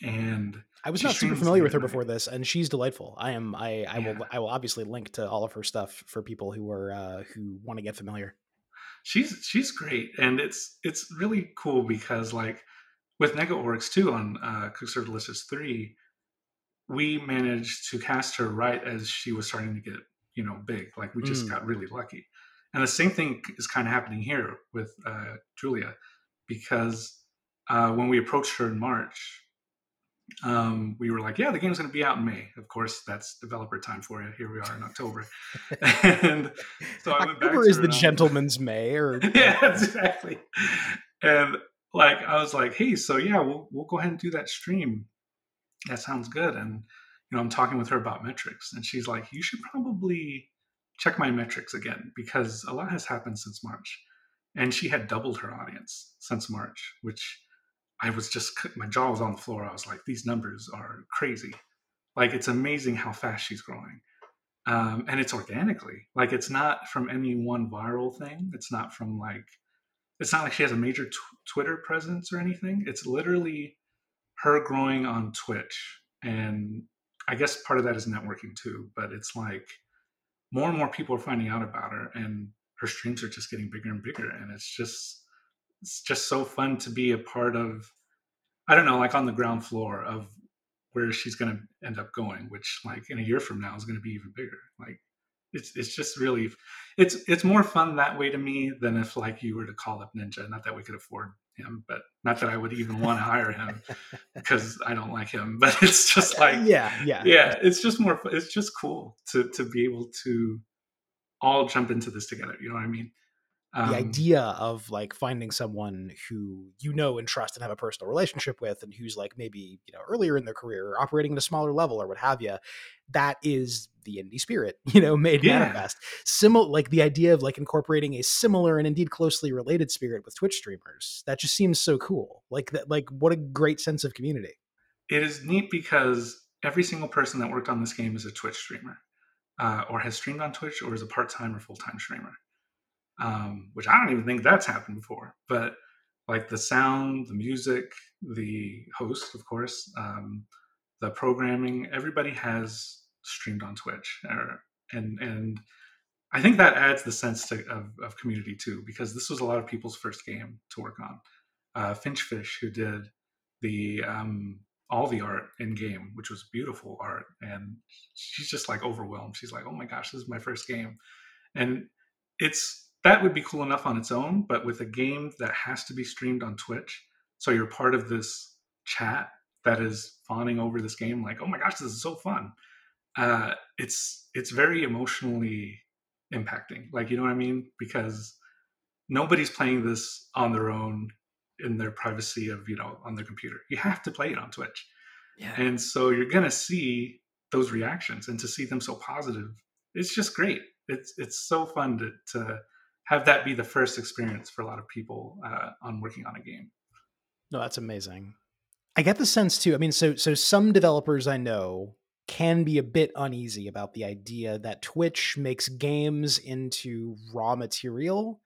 S2: And
S1: I was not super familiar with her before this, and she's delightful. I am. I I will. I will obviously link to all of her stuff for people who are uh, who want to get familiar.
S2: She's she's great and it's it's really cool because like with Negaoryx too on uh Cook Serve Delicious 3 we managed to cast her right as she was starting to get you know big like we just
S1: Mm.
S2: got really lucky and the same thing is kind of happening here with uh Julia because uh when we approached her in March um, we were like, yeah, the game's going to be out in May. Of course, that's developer time for you. Here we are in October. and so I went back
S1: October
S2: to
S1: is the
S2: and
S1: gentleman's May, or
S2: yeah, exactly. And like I was like, hey, so yeah, we'll we'll go ahead and do that stream. That sounds good. And you know, I'm talking with her about metrics, and she's like, you should probably check my metrics again because a lot has happened since March. And she had doubled her audience since March, which I was just my jaw was on the floor. I was like, these numbers are crazy. Like it's amazing how fast she's growing. Um, and it's organically. Like it's not from any one viral thing. It's not from like it's not like she has a major tw- twitter presence or anything. It's literally her growing on twitch. And i guess part of that is networking too but it's like more and more people are finding out about her and her streams are just getting bigger and bigger. And it's just it's just so fun to be a part of i don't know like on the ground floor of where she's going to end up going which like in a year from now is going to be even bigger. Like it's it's just really it's it's more fun that way to me than if like you were to call up ninja. Not that we could afford him but not that i would even want to hire him because i don't like him but it's just like
S1: yeah, yeah,
S2: yeah it's just more it's just cool to to be able to all jump into this together you know what i mean
S1: the
S2: Um,
S1: idea of like finding someone who you know and trust and have a personal relationship with and who's like maybe you know earlier in their career or operating at a smaller level or what have you that is the indie spirit you know made
S2: Yeah.
S1: manifest similar like the idea of like incorporating a similar and indeed closely related spirit with twitch streamers that just seems so cool like that like what a great sense of community
S2: it is neat because every single person that worked on this game is a Twitch streamer, uh, or has streamed on Twitch, or is a part-time or full-time streamer. Um, which I don't even think that's happened before. But like the sound, the music, the host, of course, um, the programming, everybody has streamed on Twitch, or, and and I think that adds the sense to, of, of community too, because this was a lot of people's first game to work on. Uh, Finchfish, who did the um, all the art in game, which was beautiful art, and she's just like overwhelmed. She's like, "Oh my gosh, this is my first game," and it's that would be cool enough on its own, but with a game that has to be streamed on Twitch, so you're part of this chat that is fawning over this game, like, "Oh my gosh, this is so fun." Uh, it's it's very emotionally impacting, like you know what I mean, because nobody's playing this on their own in their privacy of you know on their computer. You have to play it on twitch.
S1: Yeah.
S2: And so you're going to see those reactions and to see them so positive it's just great. It's it's so fun to, to have that be the first experience for a lot of people uh, on working on a game
S1: No, that's amazing. I get the sense too. I mean, so so some developers I know can be a bit uneasy about the idea that Twitch makes games into raw material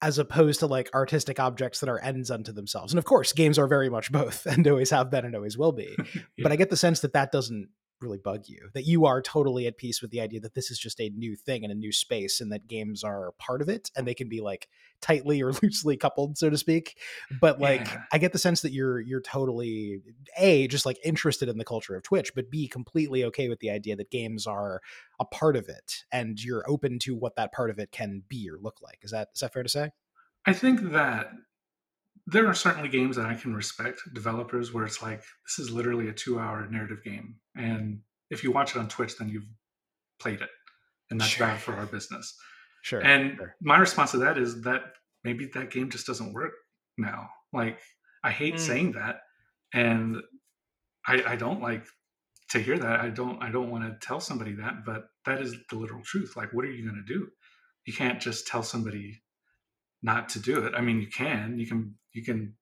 S1: as opposed to like artistic objects that are ends unto themselves. And of course, games are very much both and always have been and always will be. But I get the sense that that doesn't really bug you that you are totally at peace with the idea that this is just a new thing and a new space and that games are part of it and they can be like tightly or loosely coupled so to speak but like
S2: Yeah.
S1: i get the sense that you're you're totally a just like interested in the culture of twitch but b completely okay with the idea that games are a part of it and you're open to what that part of it can be or look like is that is that fair to say
S2: I think that there are certainly games that I can respect developers where it's like this is literally a two-hour narrative game, and if you watch it on Twitch, then you've played it, and that's
S1: Sure.
S2: bad for our business.
S1: sure
S2: And
S1: sure.
S2: my response to that is that maybe that game just doesn't work now. Like I hate
S1: Mm.
S2: saying that, and I, I don't like to hear that. I don't I don't want to tell somebody that, but that is the literal truth. Like, what are you going to do? You can't just tell somebody not to do it. I mean, you can. You can you can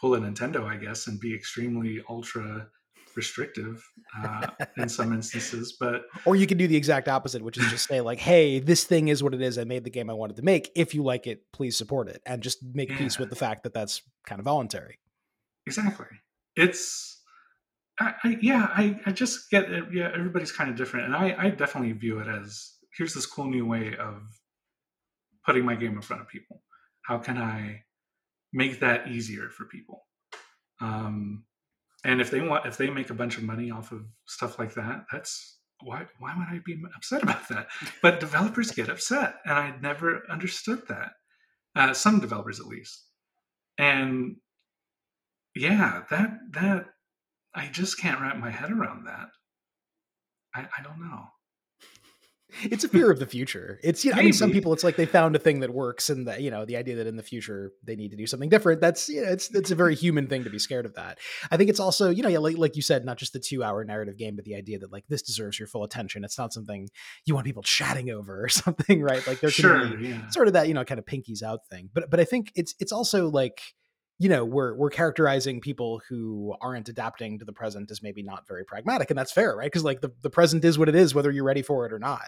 S2: pull a Nintendo, I guess, and be extremely ultra restrictive uh, in some instances. But
S1: or you can do the exact opposite which is just say like hey this thing is what it is i made the game i wanted to make if you like it please support it and just make peace with the fact that that's kind of voluntary
S2: Exactly. It's, I, I yeah, I, I just get it. Yeah, everybody's kind of different, and I, I definitely view it as here's this cool new way of putting my game in front of people. How can I make that easier for people? Um, and if they want, if they make a bunch of money off of stuff like that, that's why. Why would I be upset about that? But developers get upset, and I never understood that. Uh, some developers, at least, and yeah that that i just can't wrap my head around that i i don't know
S1: it's a fear of the future. It's you know i mean some people it's like they found a thing that works and that you know the idea that in the future they need to do something different that's you know it's it's a very human thing to be scared of that. I think it's also you know yeah, like, like you said not just the two hour narrative game but the idea that like this deserves your full attention. It's not something you want people chatting over or something right? Like there can
S2: sure
S1: be
S2: yeah.
S1: sort of that you know kind of pinkies out thing. But but i think it's it's also like you know we're we're characterizing people who aren't adapting to the present as maybe not very pragmatic and that's fair right? Because like the, the present is what it is whether you're ready for it or not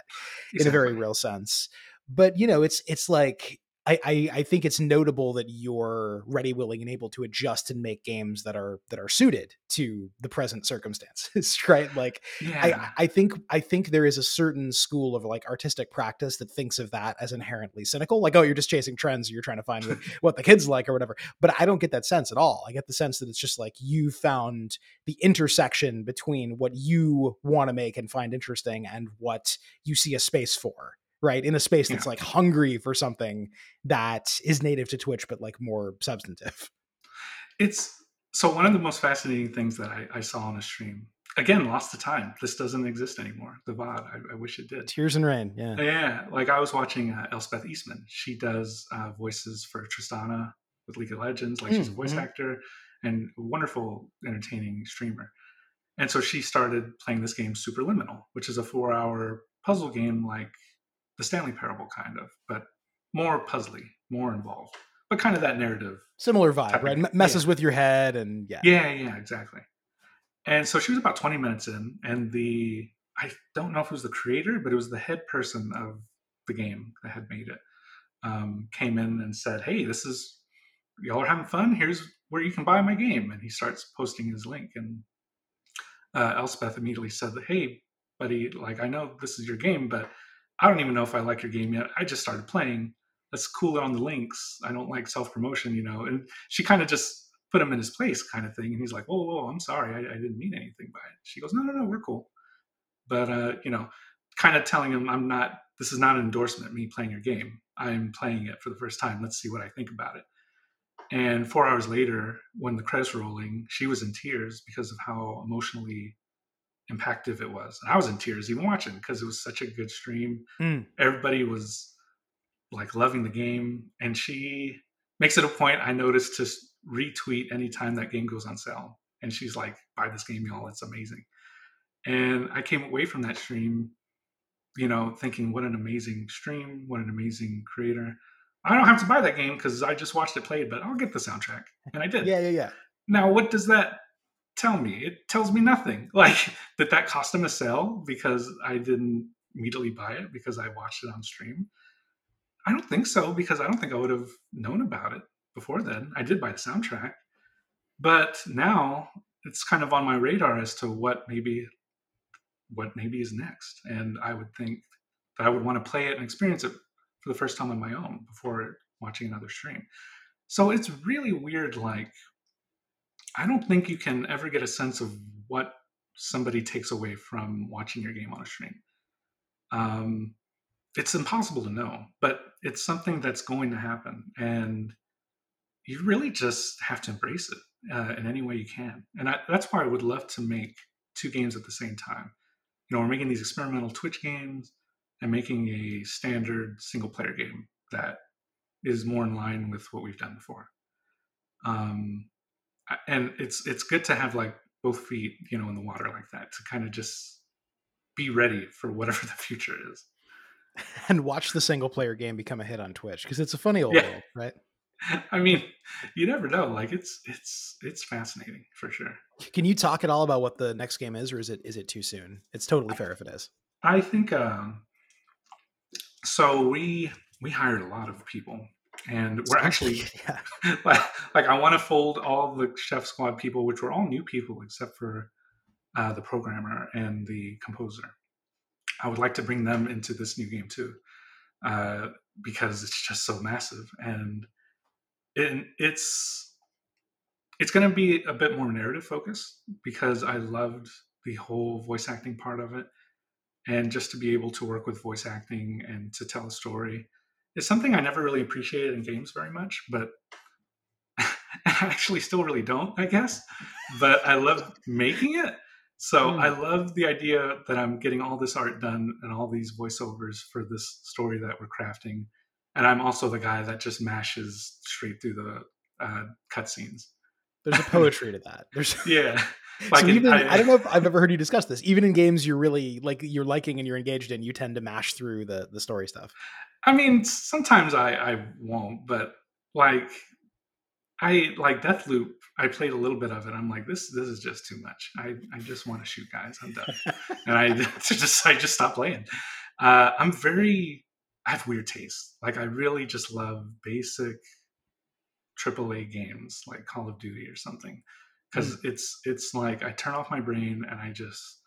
S1: in a very real sense. But you know it's it's like I, I i think it's notable that you're ready willing and able to adjust and make games that are that are suited to the present circumstances right like
S2: yeah
S1: I, I think I think there is a certain school of like artistic practice that thinks of that as inherently cynical, like oh you're just chasing trends, you're trying to find what, what the kids like or whatever. But I don't get that sense at all. I get the sense that it's just like you found the intersection between what you want to make and find interesting and what you see a space for, right? In a space that's
S2: Yeah.
S1: like hungry for something that is native to Twitch but like more substantive.
S2: it's so one of the most fascinating things that I, I saw on a stream again lost to time this doesn't exist anymore the vod i, I wish it did
S1: Tears and rain, yeah.
S2: yeah like i was watching uh, elspeth eastman she does uh, voices for tristana with league of legends like she's a
S1: Mm,
S2: voice
S1: mhm.
S2: actor and a wonderful entertaining streamer and so she started playing this game superliminal which is a four hour puzzle game like the stanley parable kind of but more puzzly more involved but kind of that narrative
S1: Similar vibe, right? M- messes with your head and yeah.
S2: yeah, yeah, exactly. And so she was about 20 minutes in, and the I don't know if it was the creator, but it was the head person of the game that had made it. Um, came in and said, "Hey, this is y'all are having fun. Here's where you can buy my game." And he starts posting his link, and uh, Elspeth immediately said, "Hey, buddy, like I know this is your game, but I don't even know if I like your game yet. I just started playing. Let's cool it on the links. I don't like self promotion, you know." And she kind of just put him in his place, kind of thing. And he's like, "Whoa, whoa, I'm sorry, I, I didn't mean anything by it." She goes, "No, no, no, we're cool." But uh, you know, kind of telling him, "I'm not. This is not an endorsement. Me playing your game. I'm playing it for the first time. Let's see what I think about it." And four hours later, when the credits were rolling, she was in tears because of how emotionally impactful it was. And I was in tears even watching because it was such a good stream.
S1: Mm.
S2: Everybody was like loving the game, and she makes it a point. I noticed to retweet anytime that game goes on sale, and she's like, "Buy this game, y'all! It's amazing." And I came away from that stream, you know, thinking, "What an amazing stream! What an amazing creator!" I don't have to buy that game because I just watched it played, but I'll get the soundtrack, and I did.
S1: Yeah, yeah, yeah.
S2: Now, what does that tell me? It tells me nothing. Like that that cost him a sale because I didn't immediately buy it because I watched it on stream. I don't think so because I don't think I would have known about it before then. I did buy the soundtrack, but now it's kind of on my radar as to what maybe what maybe is next. And I would think that I would want to play it and experience it for the first time on my own before watching another stream. So it's really weird. Like, I don't think you can ever get a sense of what somebody takes away from watching your game on a stream. Um, it's impossible to know, but it's something that's going to happen. And you really just have to embrace it uh, in any way you can. And I, that's why I would love to make two games at the same time. You know, we're making these experimental Twitch games and making a standard single player game that is more in line with what we've done before. Um, and it's it's good to have like both feet, you know, in the water like that to kind of just be ready for whatever the future is.
S1: and watch the single player game become a hit on Twitch because it's a funny old
S2: Yeah.
S1: world, right?
S2: I mean, you never know. Like it's it's it's fascinating for sure.
S1: Can you talk at all about what the next game is, or is it is it too soon? It's totally fair if it is.
S2: I think um, so. We we hired a lot of people, and we're actually
S1: yeah.
S2: like, like I want to fold all the Chef Squad people, which were all new people except for uh, the programmer and the composer. I would like to bring them into this new game too, uh, because it's just so massive and it, it's it's going to be a bit more narrative focused because I loved the whole voice acting part of it, and just to be able to work with voice acting and to tell a story is something I never really appreciated in games very much, but I actually still really don't, I guess. But I love making it. So
S1: Hmm.
S2: I love the idea that I'm getting all this art done and all these voiceovers for this story that we're crafting. And I'm also the guy that just mashes straight through the uh, cutscenes.
S1: There's a poetry to that. There's
S2: Yeah.
S1: so
S2: in-
S1: even I, don't know if I've ever heard you discuss this. Even in games you're really like you're liking and you're engaged in, you tend to mash through the the story stuff.
S2: I mean, sometimes I, I won't, but like I like Deathloop. I played a little bit of it. I'm like, this this is just too much. I, I just want to shoot guys. I'm done, and I just I just stop playing. Uh, I'm very I have weird taste. Like I really just love basic AAA games like Call of Duty or something because it's it's like I turn off my brain and I just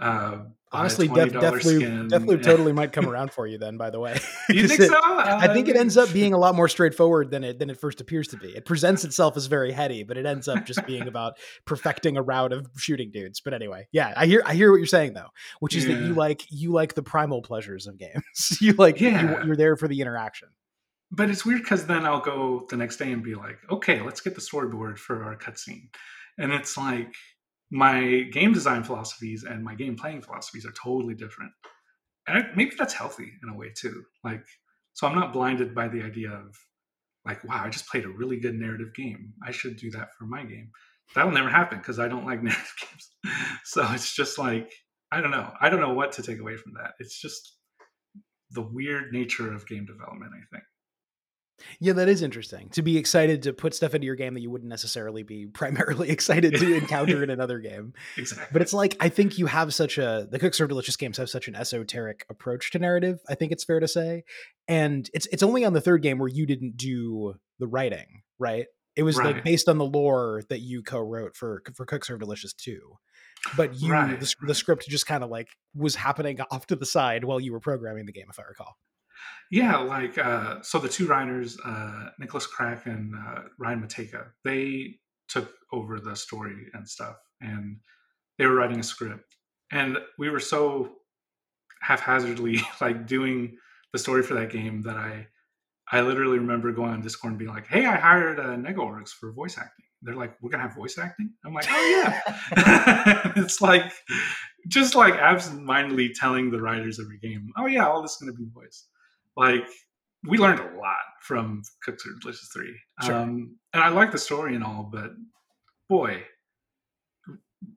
S2: uh,
S1: Honestly, Death,
S2: $20
S1: Deathloop. Deathloop totally might come around for you then. By the way,
S2: You think
S1: it-
S2: so?
S1: I think it
S2: Uh,
S1: ends up being a lot more straightforward than it than it first appears to be. It presents itself as very heady, but it ends up just being about perfecting a route of shooting dudes. But anyway, yeah, I hear I hear what you're saying though, which is that you like you like the primal pleasures of games. you like
S2: Yeah.
S1: you, you're there for the interaction.
S2: but it's weird because then I'll go the next day and be like, okay, let's get the storyboard for our cutscene, and it's like my game design philosophies and my game playing philosophies are totally different, and I, maybe that's healthy in a way too. Like, so I'm not blinded by the idea of like, wow, I just played a really good narrative game. I should do that for my game. That'll never happen because I don't like narrative games. So it's just like I don't know. I don't know what to take away from that. It's just the weird nature of game development. I think.
S1: Yeah, that is interesting. To be excited to put stuff into your game that you wouldn't necessarily be primarily excited to encounter in another game.
S2: Exactly.
S1: But it's like I think you have such a the Cook Serve Delicious games have such an esoteric approach to narrative. I think it's fair to say, and it's it's only on the third game where you didn't do the writing, right? It was like based on the lore that you co-wrote for for Cook Serve Delicious too. But you
S2: Right,
S1: the, the script just kind of like was happening off to the side while you were programming the game, if I recall.
S2: Yeah, like uh, so the two writers, uh, Nicholas Crack and uh, Ryan Mateka, they took over the story and stuff, and they were writing a script, and we were so haphazardly like doing the story for that game that I, I literally remember going on Discord and being like, "Hey, I hired uh, for voice acting." They're like, "We're gonna have voice acting." I'm like, "Oh yeah." it's like just like absentmindedly telling the writers every game, "Oh yeah, all this is gonna be voice." Like we learned a lot from Cook Serve Delicious Three,
S1: Sure.
S2: um, and I like the story and all, but boy,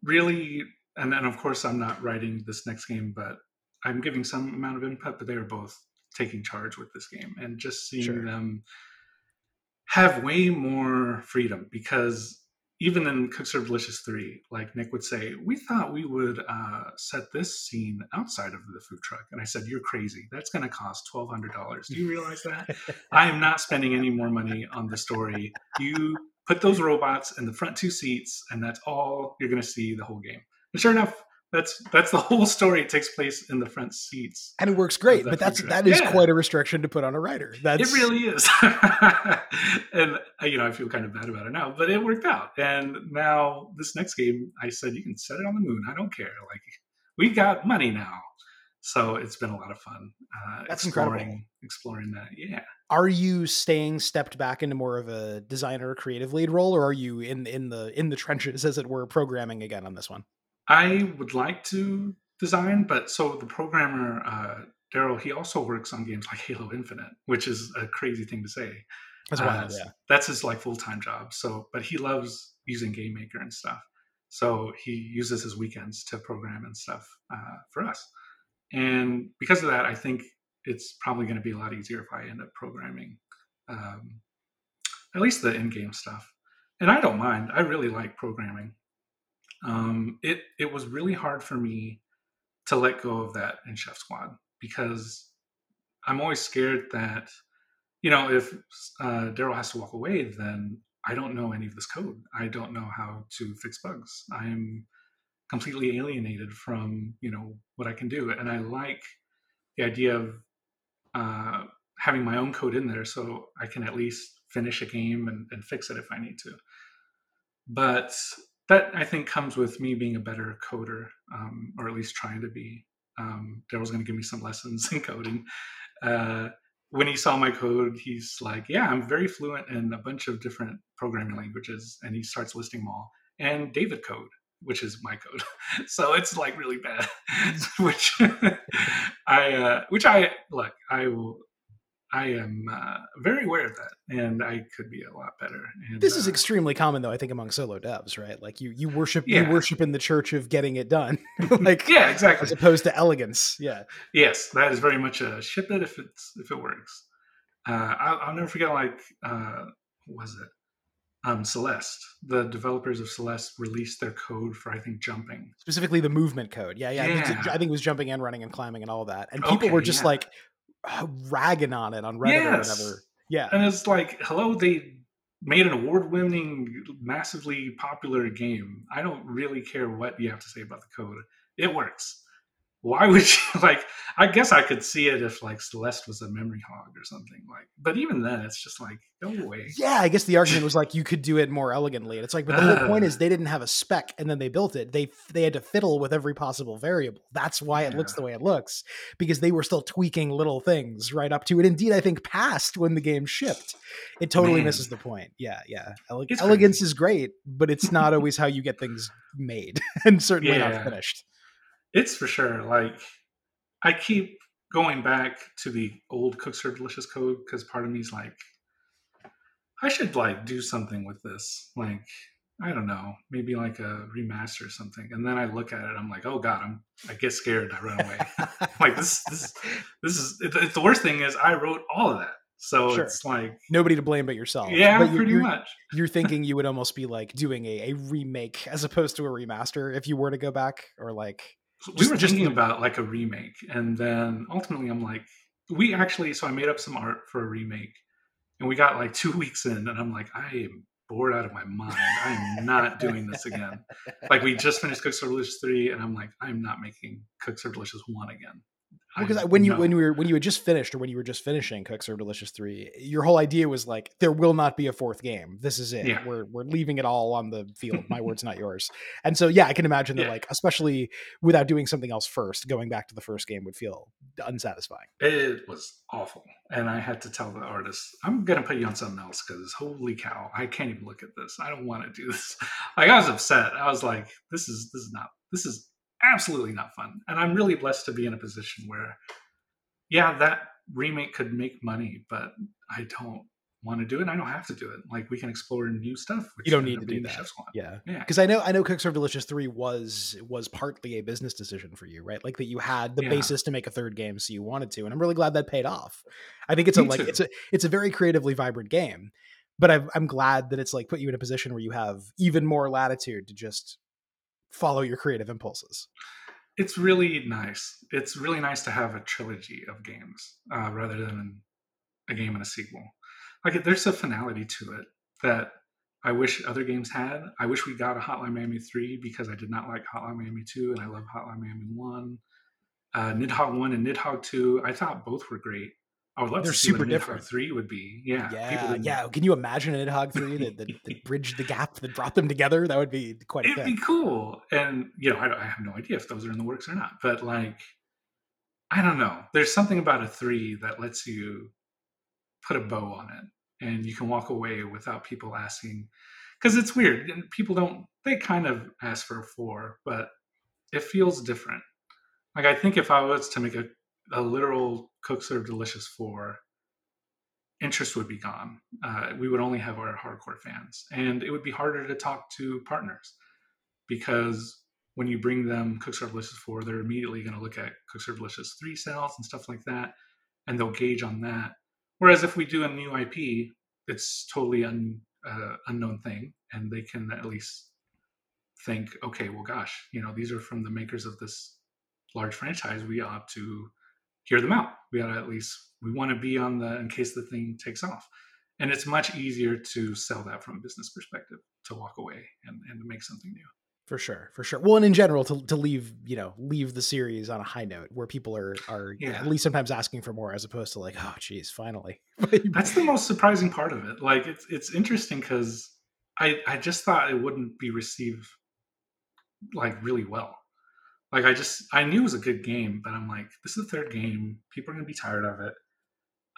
S2: really, and then of course I'm not writing this next game, but I'm giving some amount of input. But they are both taking charge with this game, and just seeing
S1: Sure.
S2: them have way more freedom because even in Cook Serve Delicious 3, like Nick would say, we thought we would uh, set this scene outside of the food truck. And I said, You're crazy. That's going to cost $1,200. Do you realize that? I am not spending any more money on the story. You put those robots in the front two seats, and that's all you're going to see the whole game. And sure enough, That's that's the whole story. It takes place in the front seats.
S1: and it works great.
S2: that
S1: But that's that is
S2: Yeah.
S1: quite a restriction to put on a writer. That's
S2: It really is. and uh, you know, I feel kind of bad about it now, but it worked out. And now this next game, I said you can set it on the moon. I don't care. Like we got money now. So it's been a lot of fun. Uh,
S1: That's
S2: exploring,
S1: incredible.
S2: Exploring that, yeah.
S1: Are you staying stepped back into more of a designer creative lead role, or are you in in the in the trenches, as it were, programming again on this one?
S2: I would like to design, but so the programmer uh, Daryl, he also works on games like Halo Infinite, which is a crazy thing to say.
S1: As
S2: Uh,
S1: well, yeah.
S2: That's his like full time job. So, but he loves using Game Maker and stuff. So he uses his weekends to program and stuff uh, for us. And because of that, I think it's probably going to be a lot easier if I end up programming um, at least the in-game stuff. And I don't mind. I really like programming. Um, it it was really hard for me to let go of that in Chef Squad because I'm always scared that you know if uh, Daryl has to walk away, then I don't know any of this code. I don't know how to fix bugs. I'm completely alienated from you know what I can do, and I like the idea of uh, having my own code in there so I can at least finish a game and, and fix it if I need to. But that I think comes with me being a better coder, um, or at least trying to be. Um, Daryl's going to give me some lessons in coding. Uh, when he saw my code, he's like, "Yeah, I'm very fluent in a bunch of different programming languages," and he starts listing them all. And David code, which is my code, so it's like really bad. which I, uh, which I look, I will. I am uh, very aware of that, and I could be a lot better. And,
S1: This is
S2: uh,
S1: extremely common, though. I think among solo devs, right? Like you, you worship,
S2: Yeah.
S1: you worship in the church of getting it done, like
S2: yeah, exactly.
S1: as opposed to elegance. Yeah,
S2: Yes, that is very much a ship it if it's if it works. Uh, I'll, I'll never forget. Like, uh, what was it? Um, Celeste. The developers of Celeste released their code for I think jumping.
S1: specifically the movement code. Yeah, yeah. I think-
S2: Yeah.
S1: I think it was jumping and running and climbing and all that. And people
S2: Okay,
S1: were just
S2: yeah.
S1: like ragging on it on Reddit
S2: Yes.
S1: or whatever. Yeah,
S2: And it's like, hello, they made an award-winning, massively popular game. I don't really care what you have to say about the code. It works. Why would you like? I guess I could see it if like Celeste was a memory hog or something like. But even then, it's just like go away.
S1: yeah. I guess the argument was like you could do it more elegantly. And it's like, but the whole point is they didn't have a spec and then they built it. They they had to fiddle with every possible variable. That's why it looks the way it looks because they were still tweaking little things right up to it. Indeed, I think past when the game shipped. It totally
S2: Man.
S1: misses the point. Yeah, yeah. Ele- elegance
S2: crazy.
S1: is great, but it's not always how you get things made, and certainly not finished.
S2: It's for sure. Like I keep going back to the old Cook Serve Delicious code because part of me is like, I should like do something with this. Like, I don't know, maybe like a remaster or something. And then I look at it, I'm like, oh god, I'm I get scared, I run away. like this this this is it, the worst thing is I wrote all of that. So
S1: Sure.
S2: it's like
S1: Nobody to blame but yourself.
S2: yeah,
S1: But you're-
S2: pretty
S1: you're-
S2: much.
S1: you're thinking you would almost be like doing a, a remake as opposed to a remaster if you were to go back or like
S2: we were
S1: just
S2: thinking about like a remake and then ultimately i'm like we actually so i made up some art for a remake and we got like two weeks in and i'm like i am bored out of my mind. I am not doing this again. Like we just finished Cook Serve Delicious 3 and i'm like i'm not making Cook Serve Delicious 1 again
S1: because
S2: I
S1: when you
S2: know.
S1: when you were when you had just finished or when you were just finishing Cook Serve Delicious three, your whole idea was like there will not be a fourth game. This is it.
S2: Yeah.
S1: We're we're leaving it all on the field. My words, not yours. And so yeah, I can imagine that like especially without doing something else first, going back to the first game would feel unsatisfying.
S2: it was awful and i had to tell the artist i'm gonna put you on something else because holy cow i can't even look at this i don't want to do this like i was upset i was like this is this is not this is absolutely not fun and i'm really blessed to be in a position where yeah that remake could make money but i don't want to do it and i don't have to do it like we can explore new stuff which
S1: You don't need to do that. Yeah.
S2: yeah
S1: Because I know I know Cook Serve Delicious three was was partly a business decision for you, right? Like that you had the
S2: Yeah.
S1: basis to make a third game, so you wanted to, and I'm really glad that paid off. I think it's a like
S2: too.
S1: it's a it's a very creatively vibrant game, but I'm glad that it's like put you in a position where you have even more latitude to just follow your creative impulses.
S2: it's really nice. It's really nice to have a trilogy of games uh, rather than a game and a sequel. Like there's a finality to it that I wish other games had. I wish we got a Hotline Miami 3 because I did not like Hotline Miami 2 and I love Hotline Miami 1. Uh, Nidhogg 1 and Nidhogg 2, I thought both were great. I would love
S1: They're
S2: to see
S1: super different.
S2: 3 would be. Yeah.
S1: Yeah, yeah. Can you imagine Nidhogg three that, that, that bridged the gap that brought them together? That would be quite a
S2: It'd be cool. And, you know, I, I have no idea if those are in the works or not. But, like, I don't know. There's something about a 3 that lets you put a bow on it and you can walk away without people asking because it's weird and people don't they kind of ask for a four but it feels different like i think if i was to make a, a literal cook serve delicious four interest would be gone. Uh, we would only have our hardcore fans. And it would be harder to talk to partners because when you bring them cook serve delicious 4 they're immediately going to look at cook serve delicious 3 sales and stuff like that and they'll gauge on that. Whereas if we do a new ip it's totally un, uh, unknown thing and they can at least think okay well gosh you know these are from the makers of this large franchise we ought to hear them out we ought to at least we want to be on the in case the thing takes off and it's much easier to sell that from a business perspective to walk away and, and to make something new
S1: For sure, for sure. Well, and in general, to, to leave you know leave the series on a high note where people are are
S2: Yeah.
S1: at least sometimes asking for more as opposed to like, oh, geez, finally.
S2: that's the most surprising part of it like it's it's interesting because i i just thought it wouldn't be received like really well like i just i knew it was a good game but i'm like this is the third game people are gonna be tired of it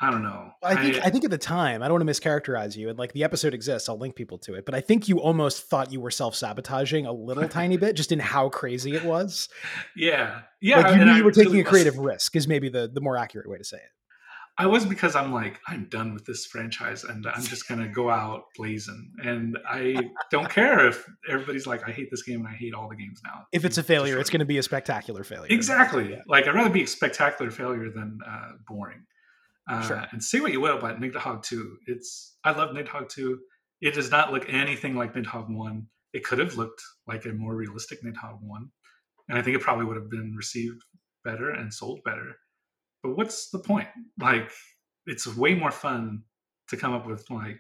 S2: i don't know
S1: I think I, think at the time, I don't want to mischaracterize you, and like the episode exists, I'll link people to it. But I think you almost thought you were self sabotaging a little tiny bit, just in how crazy it was.
S2: yeah yeah
S1: like you knew
S2: I
S1: you were taking
S2: really
S1: a
S2: was.
S1: creative risk, is maybe the the more accurate way to say it.
S2: I was because I'm like, I'm done with this franchise and I'm just gonna go out blazing. And I don't care if everybody's like, I hate this game and I hate all the games now.
S1: If it's a failure, it's going to be a spectacular failure.
S2: Exactly.
S1: Yeah.
S2: Like I'd rather be a spectacular failure than uh, boring. Uh,
S1: Sure.
S2: And say what you will about Nidhogg 2. It's I love Nidhogg 2. It does not look anything like Nidhogg 1. It could have looked like a more realistic Nidhogg 1. And I think it probably would have been received better and sold better. But what's the point? Like, it's way more fun to come up with like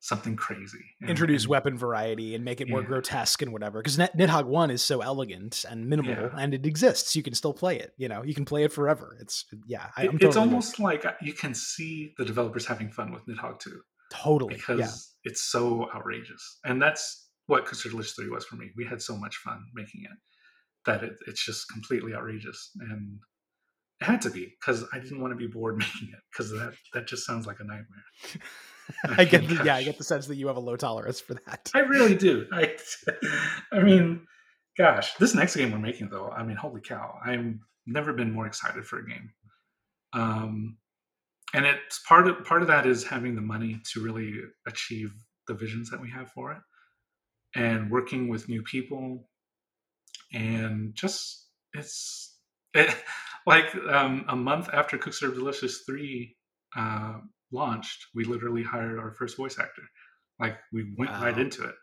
S2: something crazy. and-
S1: Introduce
S2: and-
S1: weapon variety and make it more
S2: Yeah.
S1: grotesque and whatever. Because Nidhogg One is so elegant and minimal,
S2: Yeah.
S1: and it exists. You can still play it. You know, you can play it forever. It's yeah. I,
S2: It- it's almost like uh, you can see the developers having fun with Nidhogg 2.
S1: totally
S2: because
S1: yeah.
S2: it's so outrageous. And that's what Cook Serve Delicious 3 was for me. We had so much fun making it that it, it's just completely outrageous. And it had to be because I didn't want to be bored making it because that, that just sounds like a nightmare.
S1: I get the, yeah, I get the sense that you have a low tolerance for that.
S2: I really do. I, I mean, gosh, this next game we're making though, I mean, holy cow! I'm never been more excited for a game. Um, and it's part of part of that is having the money to really achieve the visions that we have for it, and working with new people, and just it's it, like um, a month after Cook Serve Delicious three uh, launched, we literally hired our first voice actor. Like we went right into it.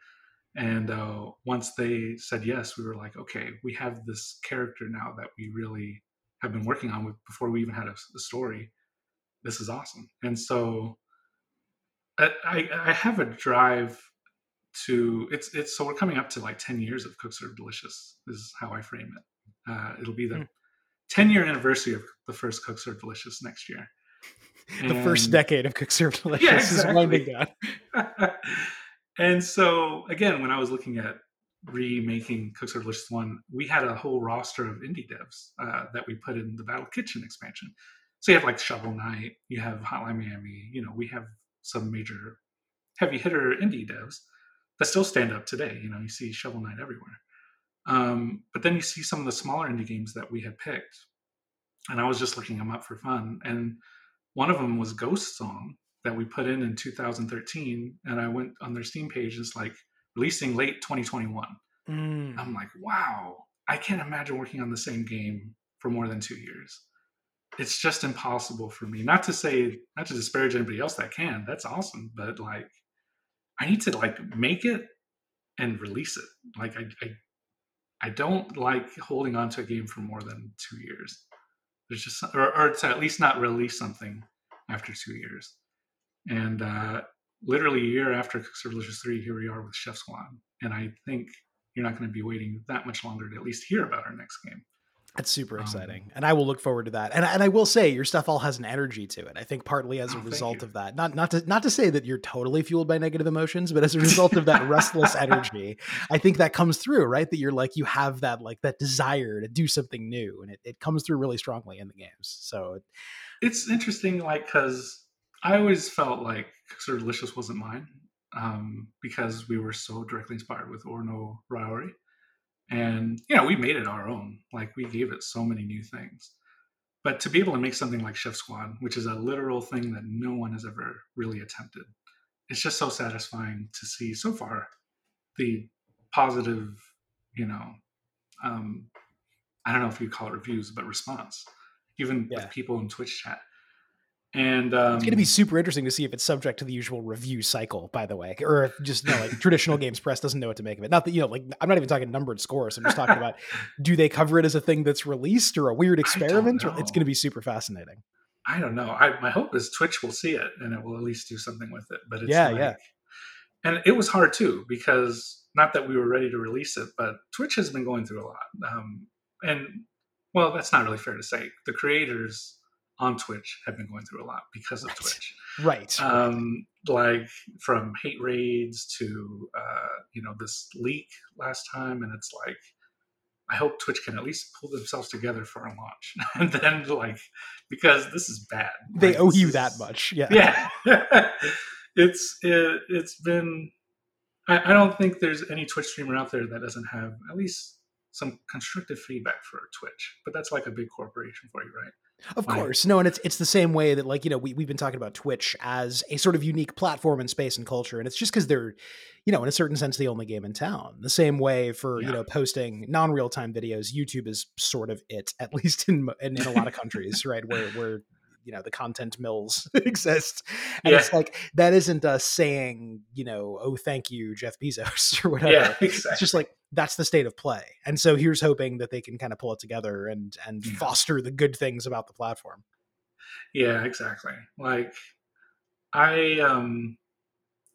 S2: And uh, once they said yes, we were like, okay, we have this character now that we really have been working on with before we even had a, a story. This is awesome. And so I, I, have a drive to it's it's so we're coming up to like 10 years of Cook Serve Delicious is how I frame it. Uh, it'll be the
S1: Hmm.
S2: 10 year anniversary of the first Cook Serve Delicious next year.
S1: The first decade of Cook Serve Delicious is
S2: exactly.
S1: winding down.
S2: and so again, when I was looking at remaking Cook Serve Delicious One, we had a whole roster of indie devs uh, that we put in the Battle Kitchen expansion. So you have like Shovel Knight, you have Hotline Miami, you know, we have some major heavy hitter indie devs that still stand up today. You know, you see Shovel Knight everywhere. Um, but then you see some of the smaller indie games that we had picked, and I was just looking them up for fun. And one of them was Ghost Song that we put in in 2013, and I went on their Steam page. It's like releasing late 2021.
S1: Mm.
S2: I'm like, wow, I can't imagine working on the same game for more than two years. It's just impossible for me. Not to say, not to disparage anybody else that can. That's awesome, but like, I need to like make it and release it. Like, I, I, I don't like holding on to a game for more than two years. There's just, or, or to at least not release something after two years. And uh, literally a year after Cook Serve Delicious 3, here we are with Chef Squad. And I think you're not going to be waiting that much longer to at least hear about our next game.
S1: That's super
S2: Um,
S1: exciting, and I will look forward to that. And and I will say, your stuff all has an energy to it. I think partly as
S2: Oh,
S1: a
S2: thank
S1: result of that. Not not to not to say that you're totally fueled by negative emotions, but as a result of that restless energy, I think that comes through, right? That you're like you have that like that desire to do something new, and it, it comes through really strongly in the games. So
S2: It's interesting, like, because I always felt like Delicious wasn't mine um, because we were so directly inspired with Orno Raori. And, you know, we made it our own. Like, we gave it so many new things. But to be able to make something like Chef Squad, which is a literal thing that no one has ever really attempted, it's just so satisfying to see so far the positive, you know, um, I don't know if you call it reviews, but response, even
S1: Yeah.
S2: with people in Twitch chat. And um,
S1: it's going to be super interesting to see if it's subject to the usual review cycle, by the way, or if just you know, like traditional games press doesn't know what to make of it. Not that you know, like I'm not even talking numbered scores. I'm just talking about do they cover it as a thing that's released or a weird experiment? Or it's going to be super fascinating.
S2: I don't know. I, my hope is Twitch will see it and it will at least do something with it. But it's
S1: Yeah,
S2: like,
S1: yeah.
S2: And it was hard too because not that we were ready to release it, but Twitch has been going through a lot. Um, and well, that's not really fair to say. The creators on Twitch have been going through a lot because of
S1: Right.
S2: Twitch.
S1: Right.
S2: Um, like from hate raids to uh, you know this leak last time, and it's like I hope Twitch can at least pull themselves together for a launch, and then like because this is bad.
S1: they
S2: Like,
S1: owe you that much. Yeah.
S2: Yeah, it's it, it's been. I, I don't think there's any Twitch streamer out there that doesn't have at least some constructive feedback for Twitch, but that's like a big corporation for you, right?
S1: Of course. No, and it's it's the same way that like, you know, we, we've been talking about Twitch as a sort of unique platform in space and culture. And it's just because they're, you know, in a certain sense, the only game in town. The same way for, you know, posting non-real time videos, YouTube is sort of it, at least in in, in a lot of countries, right? Where where you know the content mills exist. And
S2: Yeah.
S1: it's like that isn't us saying, you know, oh thank you, Jeff Bezos or whatever
S2: Yeah,
S1: it's just like that's the state of play and so here's hoping that they can kind of pull it together and and
S2: Yeah.
S1: foster the good things about the platform
S2: Yeah, exactly. Like I um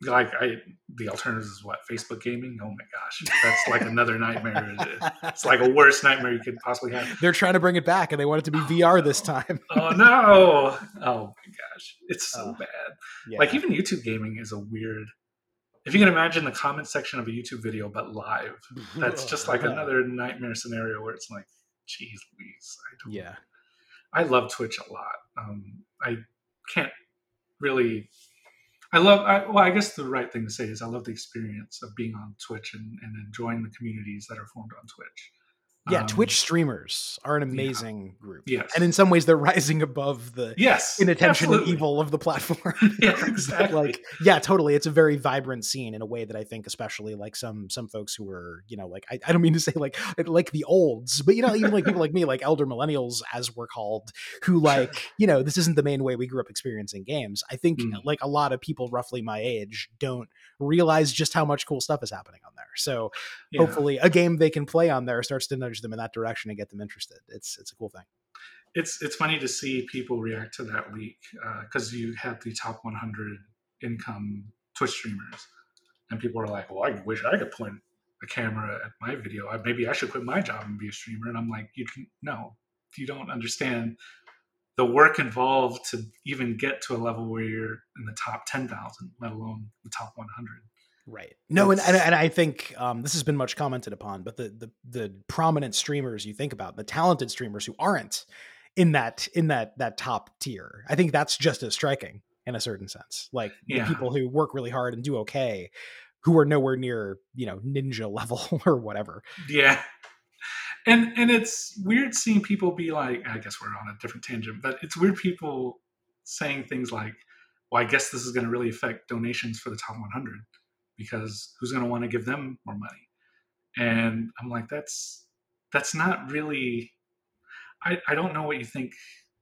S2: like I the alternative is what Facebook gaming. Oh my gosh, that's like another nightmare. It's like a worst nightmare you could possibly have.
S1: they're trying to bring it back and they want it to be
S2: Oh,
S1: vr this time
S2: Oh no! Oh my gosh, it's so
S1: Oh,
S2: bad.
S1: yeah.
S2: Like even YouTube gaming is a weird. If you can imagine the comment section of a YouTube video but live, that's just like another nightmare scenario where it's like, geez, Louise, I don't.
S1: yeah
S2: I love Twitch a lot. Um, I can't really. I love. I, well, I guess the right thing to say is I love the experience of being on Twitch and, and enjoying the communities that are formed on Twitch.
S1: Yeah
S2: Um,
S1: twitch streamers are an amazing group
S2: Yes.
S1: and in some ways they're rising above the
S2: Yes.
S1: inattention
S2: absolutely.
S1: and evil of the platform
S2: Yeah, exactly.
S1: like yeah totally it's a very vibrant scene in a way that i think especially like some some folks who are you know like i, I don't mean to say like like the olds but you know even like people like me like elder millennials as we're called who like you know this isn't the main way we grew up experiencing games i think
S2: Mm.
S1: like a lot of people roughly my age don't realize just how much cool stuff is happening on there so
S2: Yeah.
S1: hopefully a game they can play on there starts to nudge them in that direction and get them interested it's it's a cool thing
S2: it's it's funny to see people react to that leak uh, because you had the top 100 income Twitch streamers, and people are like, "Well, I wish I could point a camera at my video. I, maybe I should quit my job and be a streamer." And I'm like, "You can no, you don't understand the work involved to even get to a level where you're in the top 10,000, let alone the top 100."
S1: Right. No, and, and and I think um, this has been much commented upon, but the the the prominent streamers you think about, the talented streamers who aren't in that in that that top tier, I think that's just as striking in a certain sense. Like the people who work really hard and do okay, who are nowhere near you know ninja level or whatever.
S2: Yeah. And and it's weird seeing people be like, I guess we're on a different tangent, but it's weird people saying things like, well, I guess this is going to really affect donations for the top 100 because who's going to want to give them more money? And I'm like, that's that's not really. I I don't know what you think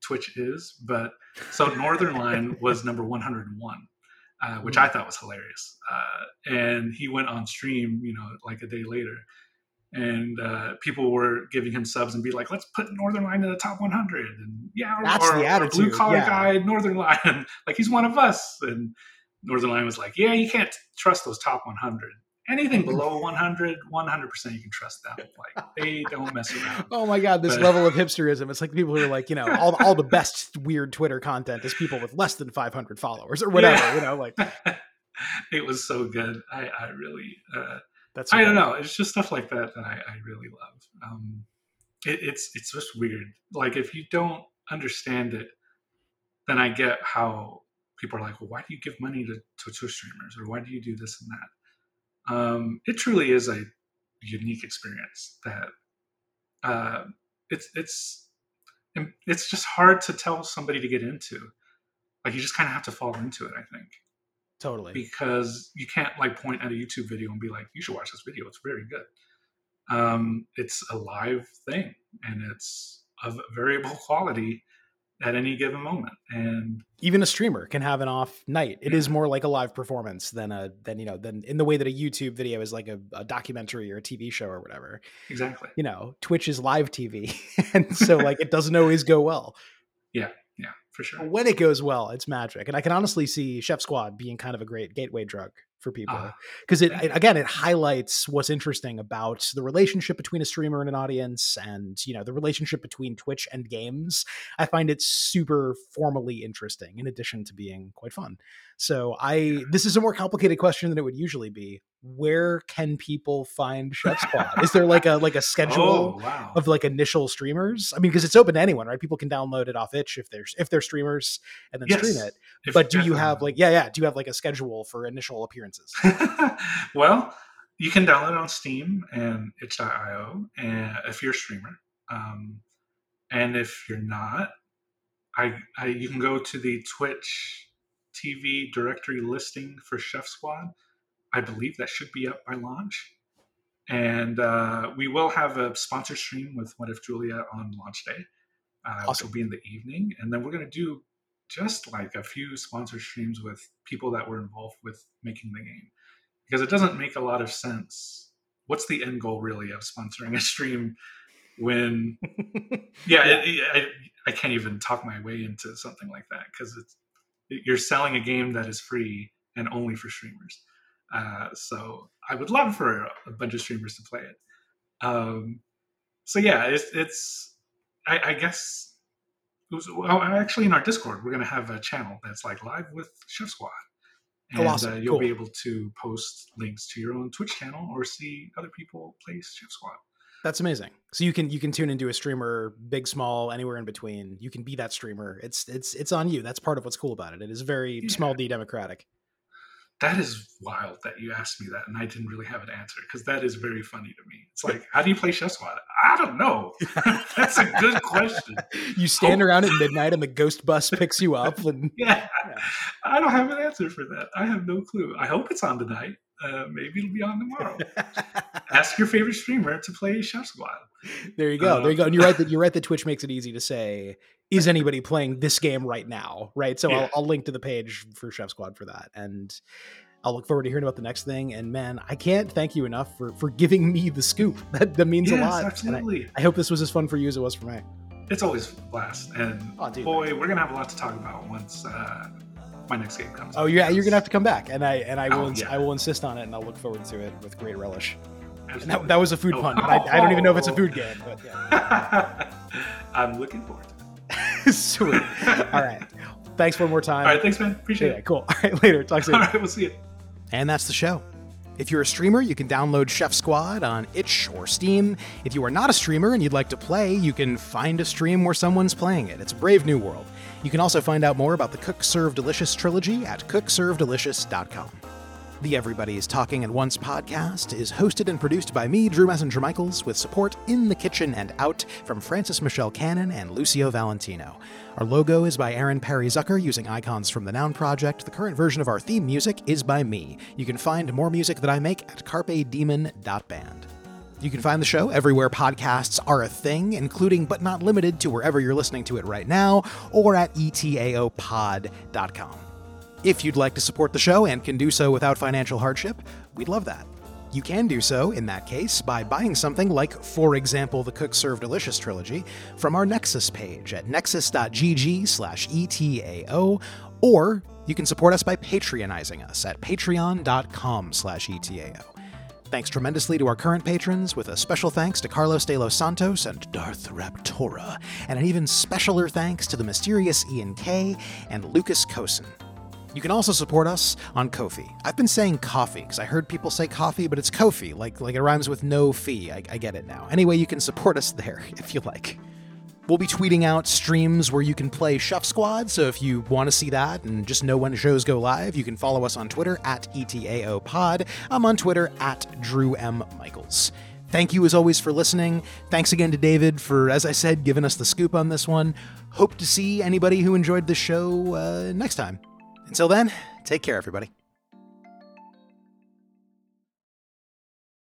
S2: Twitch is, but so Northernlion was number 101, uh, which I thought was hilarious. Uh, and he went on stream, you know, like a day later, and uh, people were giving him subs and be like, "Let's put Northernlion in the top 100." And yeah,
S1: That's
S2: or,
S1: the
S2: or blue collar
S1: yeah.
S2: guy, Northernlion, like he's one of us. And Northernlion was like, "Yeah, you can't trust those top 100. Anything below 100, 100 percent you can trust them. Like they don't mess around."
S1: Oh my god, this
S2: But-
S1: level of hipsterism. It's like people who are like, you know, all all the best weird Twitter content is people with less than 500 followers or whatever,
S2: Yeah.
S1: you know, like
S2: it was so good. I, I really, uh,
S1: that's
S2: I don't know. It's just stuff like that that I, I really love. Um, it, it's it's just weird. Like if you don't understand it, then I get how people are like, well, why do you give money to, to Twitch streamers or why do you do this and that? Um, it truly is a unique experience that uh, it's it's it's just hard to tell somebody to get into. Like you just kind of have to fall into it. I think
S1: Totally.
S2: because you can't like point at a YouTube video and be like, "You should watch this video. It's very good." Um, it's a live thing, and it's of variable quality at any given moment. And
S1: Even a streamer can have an off night. It is more like a live performance than a than you know than in the way that a YouTube video is like a, a documentary or a TV show or whatever.
S2: exactly,
S1: You know, Twitch is live TV, and so like it doesn't always go well.
S2: Yeah yeah, for sure.
S1: When it goes well, it's magic. And I can honestly see Chef Squad being kind of a great gateway drug for people.
S2: Ah,
S1: because it, it again it highlights what's interesting about the relationship between a streamer and an audience and you know the relationship between twitch and games. I find it super formally interesting in addition to being quite fun. So i this is a more complicated question than it would usually be. Where can people find chef squad is there like a like a schedule
S2: oh wow,
S1: of like initial streamers? I mean because it's open to anyone right? People can download it off itch if they're if they're streamers and then stream it. but do
S2: if,
S1: you have like yeah yeah do you have like a schedule for initial appearances
S2: well, you can download it on Steam and itch.io and if you're a streamer. Um, and if you're not, I, I you can go to the Twitch TV directory listing for Chef Squad. I believe that should be up by launch. And uh, we will have a sponsor stream with What If Julia on launch day, uh, which will be in the evening. And then we're going to do just like a few sponsor streams with people that were involved with making the game because it doesn't make a lot of sense. What's the end goal really of sponsoring a stream when, yeah, It, it- I, I can't even talk my way into something like that because it's you're selling a game that is free and only for streamers. Uh, so I would love for a bunch of streamers to play it. Um, so yeah, it's, it's I, I guess was, well, actually in our Discord we're gonna have a channel that's like live with Chef Squad,
S1: Oh,
S2: and
S1: awesome.
S2: uh, you'll
S1: Cool.
S2: be able to post links to your own Twitch channel or see other people play Chef Squad.
S1: That's amazing. So you can you can tune into a streamer, big, small, anywhere in between. You can be that streamer. It's it's it's on you. That's part of what's cool about it. It is very
S2: Yeah.
S1: small d democratic.
S2: That is wild that you asked me that, and I didn't really have an answer because that is very funny to me. It's like, how do you play Chef Squad? I don't know. That's a good question.
S1: You stand
S2: Oh.
S1: around at midnight and the ghost bus picks you up and
S2: Yeah,
S1: Yeah.
S2: I don't have an answer for that. I have no clue. I hope it's on tonight. Uh, maybe it'll be on tomorrow. Ask your favorite streamer to play Chef Squad.
S1: there you go.
S2: Uh,
S1: there you go. And you're right that you're right that Twitch makes it easy to say, is anybody playing this game right now? Right. So
S2: Yeah.
S1: I'll, I'll link to the page for Chef Squad for that. And I'll look forward to hearing about the next thing. And man, I can't thank you enough for for giving me the scoop. That that means
S2: yes,
S1: a lot. And I,
S2: absolutely.
S1: I hope this was as fun for you as it was for me.
S2: It's always a blast. And
S1: Oh, dude.
S2: boy, we're gonna have a lot to talk about once uh, my next game comes.
S1: Oh yeah, you're gonna have to come back, and I and I oh, will
S2: Oh,
S1: ins-
S2: yeah.
S1: I will insist on it, and I'll look forward to it with great relish. And that, that was a food
S2: Oh,
S1: pun, but I, I don't even know if it's a
S2: oh.
S1: food game. But yeah,
S2: I'm looking forward to it.
S1: sweet. All right, thanks one more time.
S2: All right, thanks, man. Appreciate
S1: yeah,
S2: it.
S1: cool. All right, later. Talk soon.
S2: All right, we'll see you.
S1: And that's the show. If you're a streamer, you can download Chef Squad on itch or Steam. If you are not a streamer and you'd like to play, you can find a stream where someone's playing it. It's a brave new world. You can also find out more about the Cook Serve Delicious trilogy at cookservedelicious.com. The Everybody is Talking at Once podcast is hosted and produced by me, Drew Messinger Michaels, with support in the kitchen and out from Francis Michelle Cannon and Lucio Valentino. Our logo is by Aaron Perry Zucker using icons from the Noun Project. The current version of our theme music is by me. You can find more music that I make at carpedemon.band. You can find the show everywhere podcasts are a thing, including but not limited to wherever you're listening to it right now, or at etaopod.com. If you'd like to support the show and can do so without financial hardship, we'd love that. You can do so, in that case, by buying something like, for example, the Cook Serve Delicious trilogy from our Nexus page at nexus.gg slash ETAO, Or you can support us by Patreonizing us at patreon.com slash ETAO. Thanks tremendously to our current patrons, with a special thanks to Carlos de los Santos and Darth Raptora, and an even specialer thanks to the mysterious Ian K and Lucas Cosin. You can also support us on Kofi. I've been saying coffee because I heard people say coffee, but it's Kofi, like like it rhymes with no fee. I, I get it now. Anyway, you can support us there if you like. We'll be tweeting out streams where you can play Chef Squad, so if you want to see that and just know when shows go live, you can follow us on Twitter at E ETAOPod. I'm on Twitter at Drew M. Michaels. Thank you as always for listening. Thanks again to David for, as I said, giving us the scoop on this one. Hope to see anybody who enjoyed the show uh, next time. Until then, take care, everybody.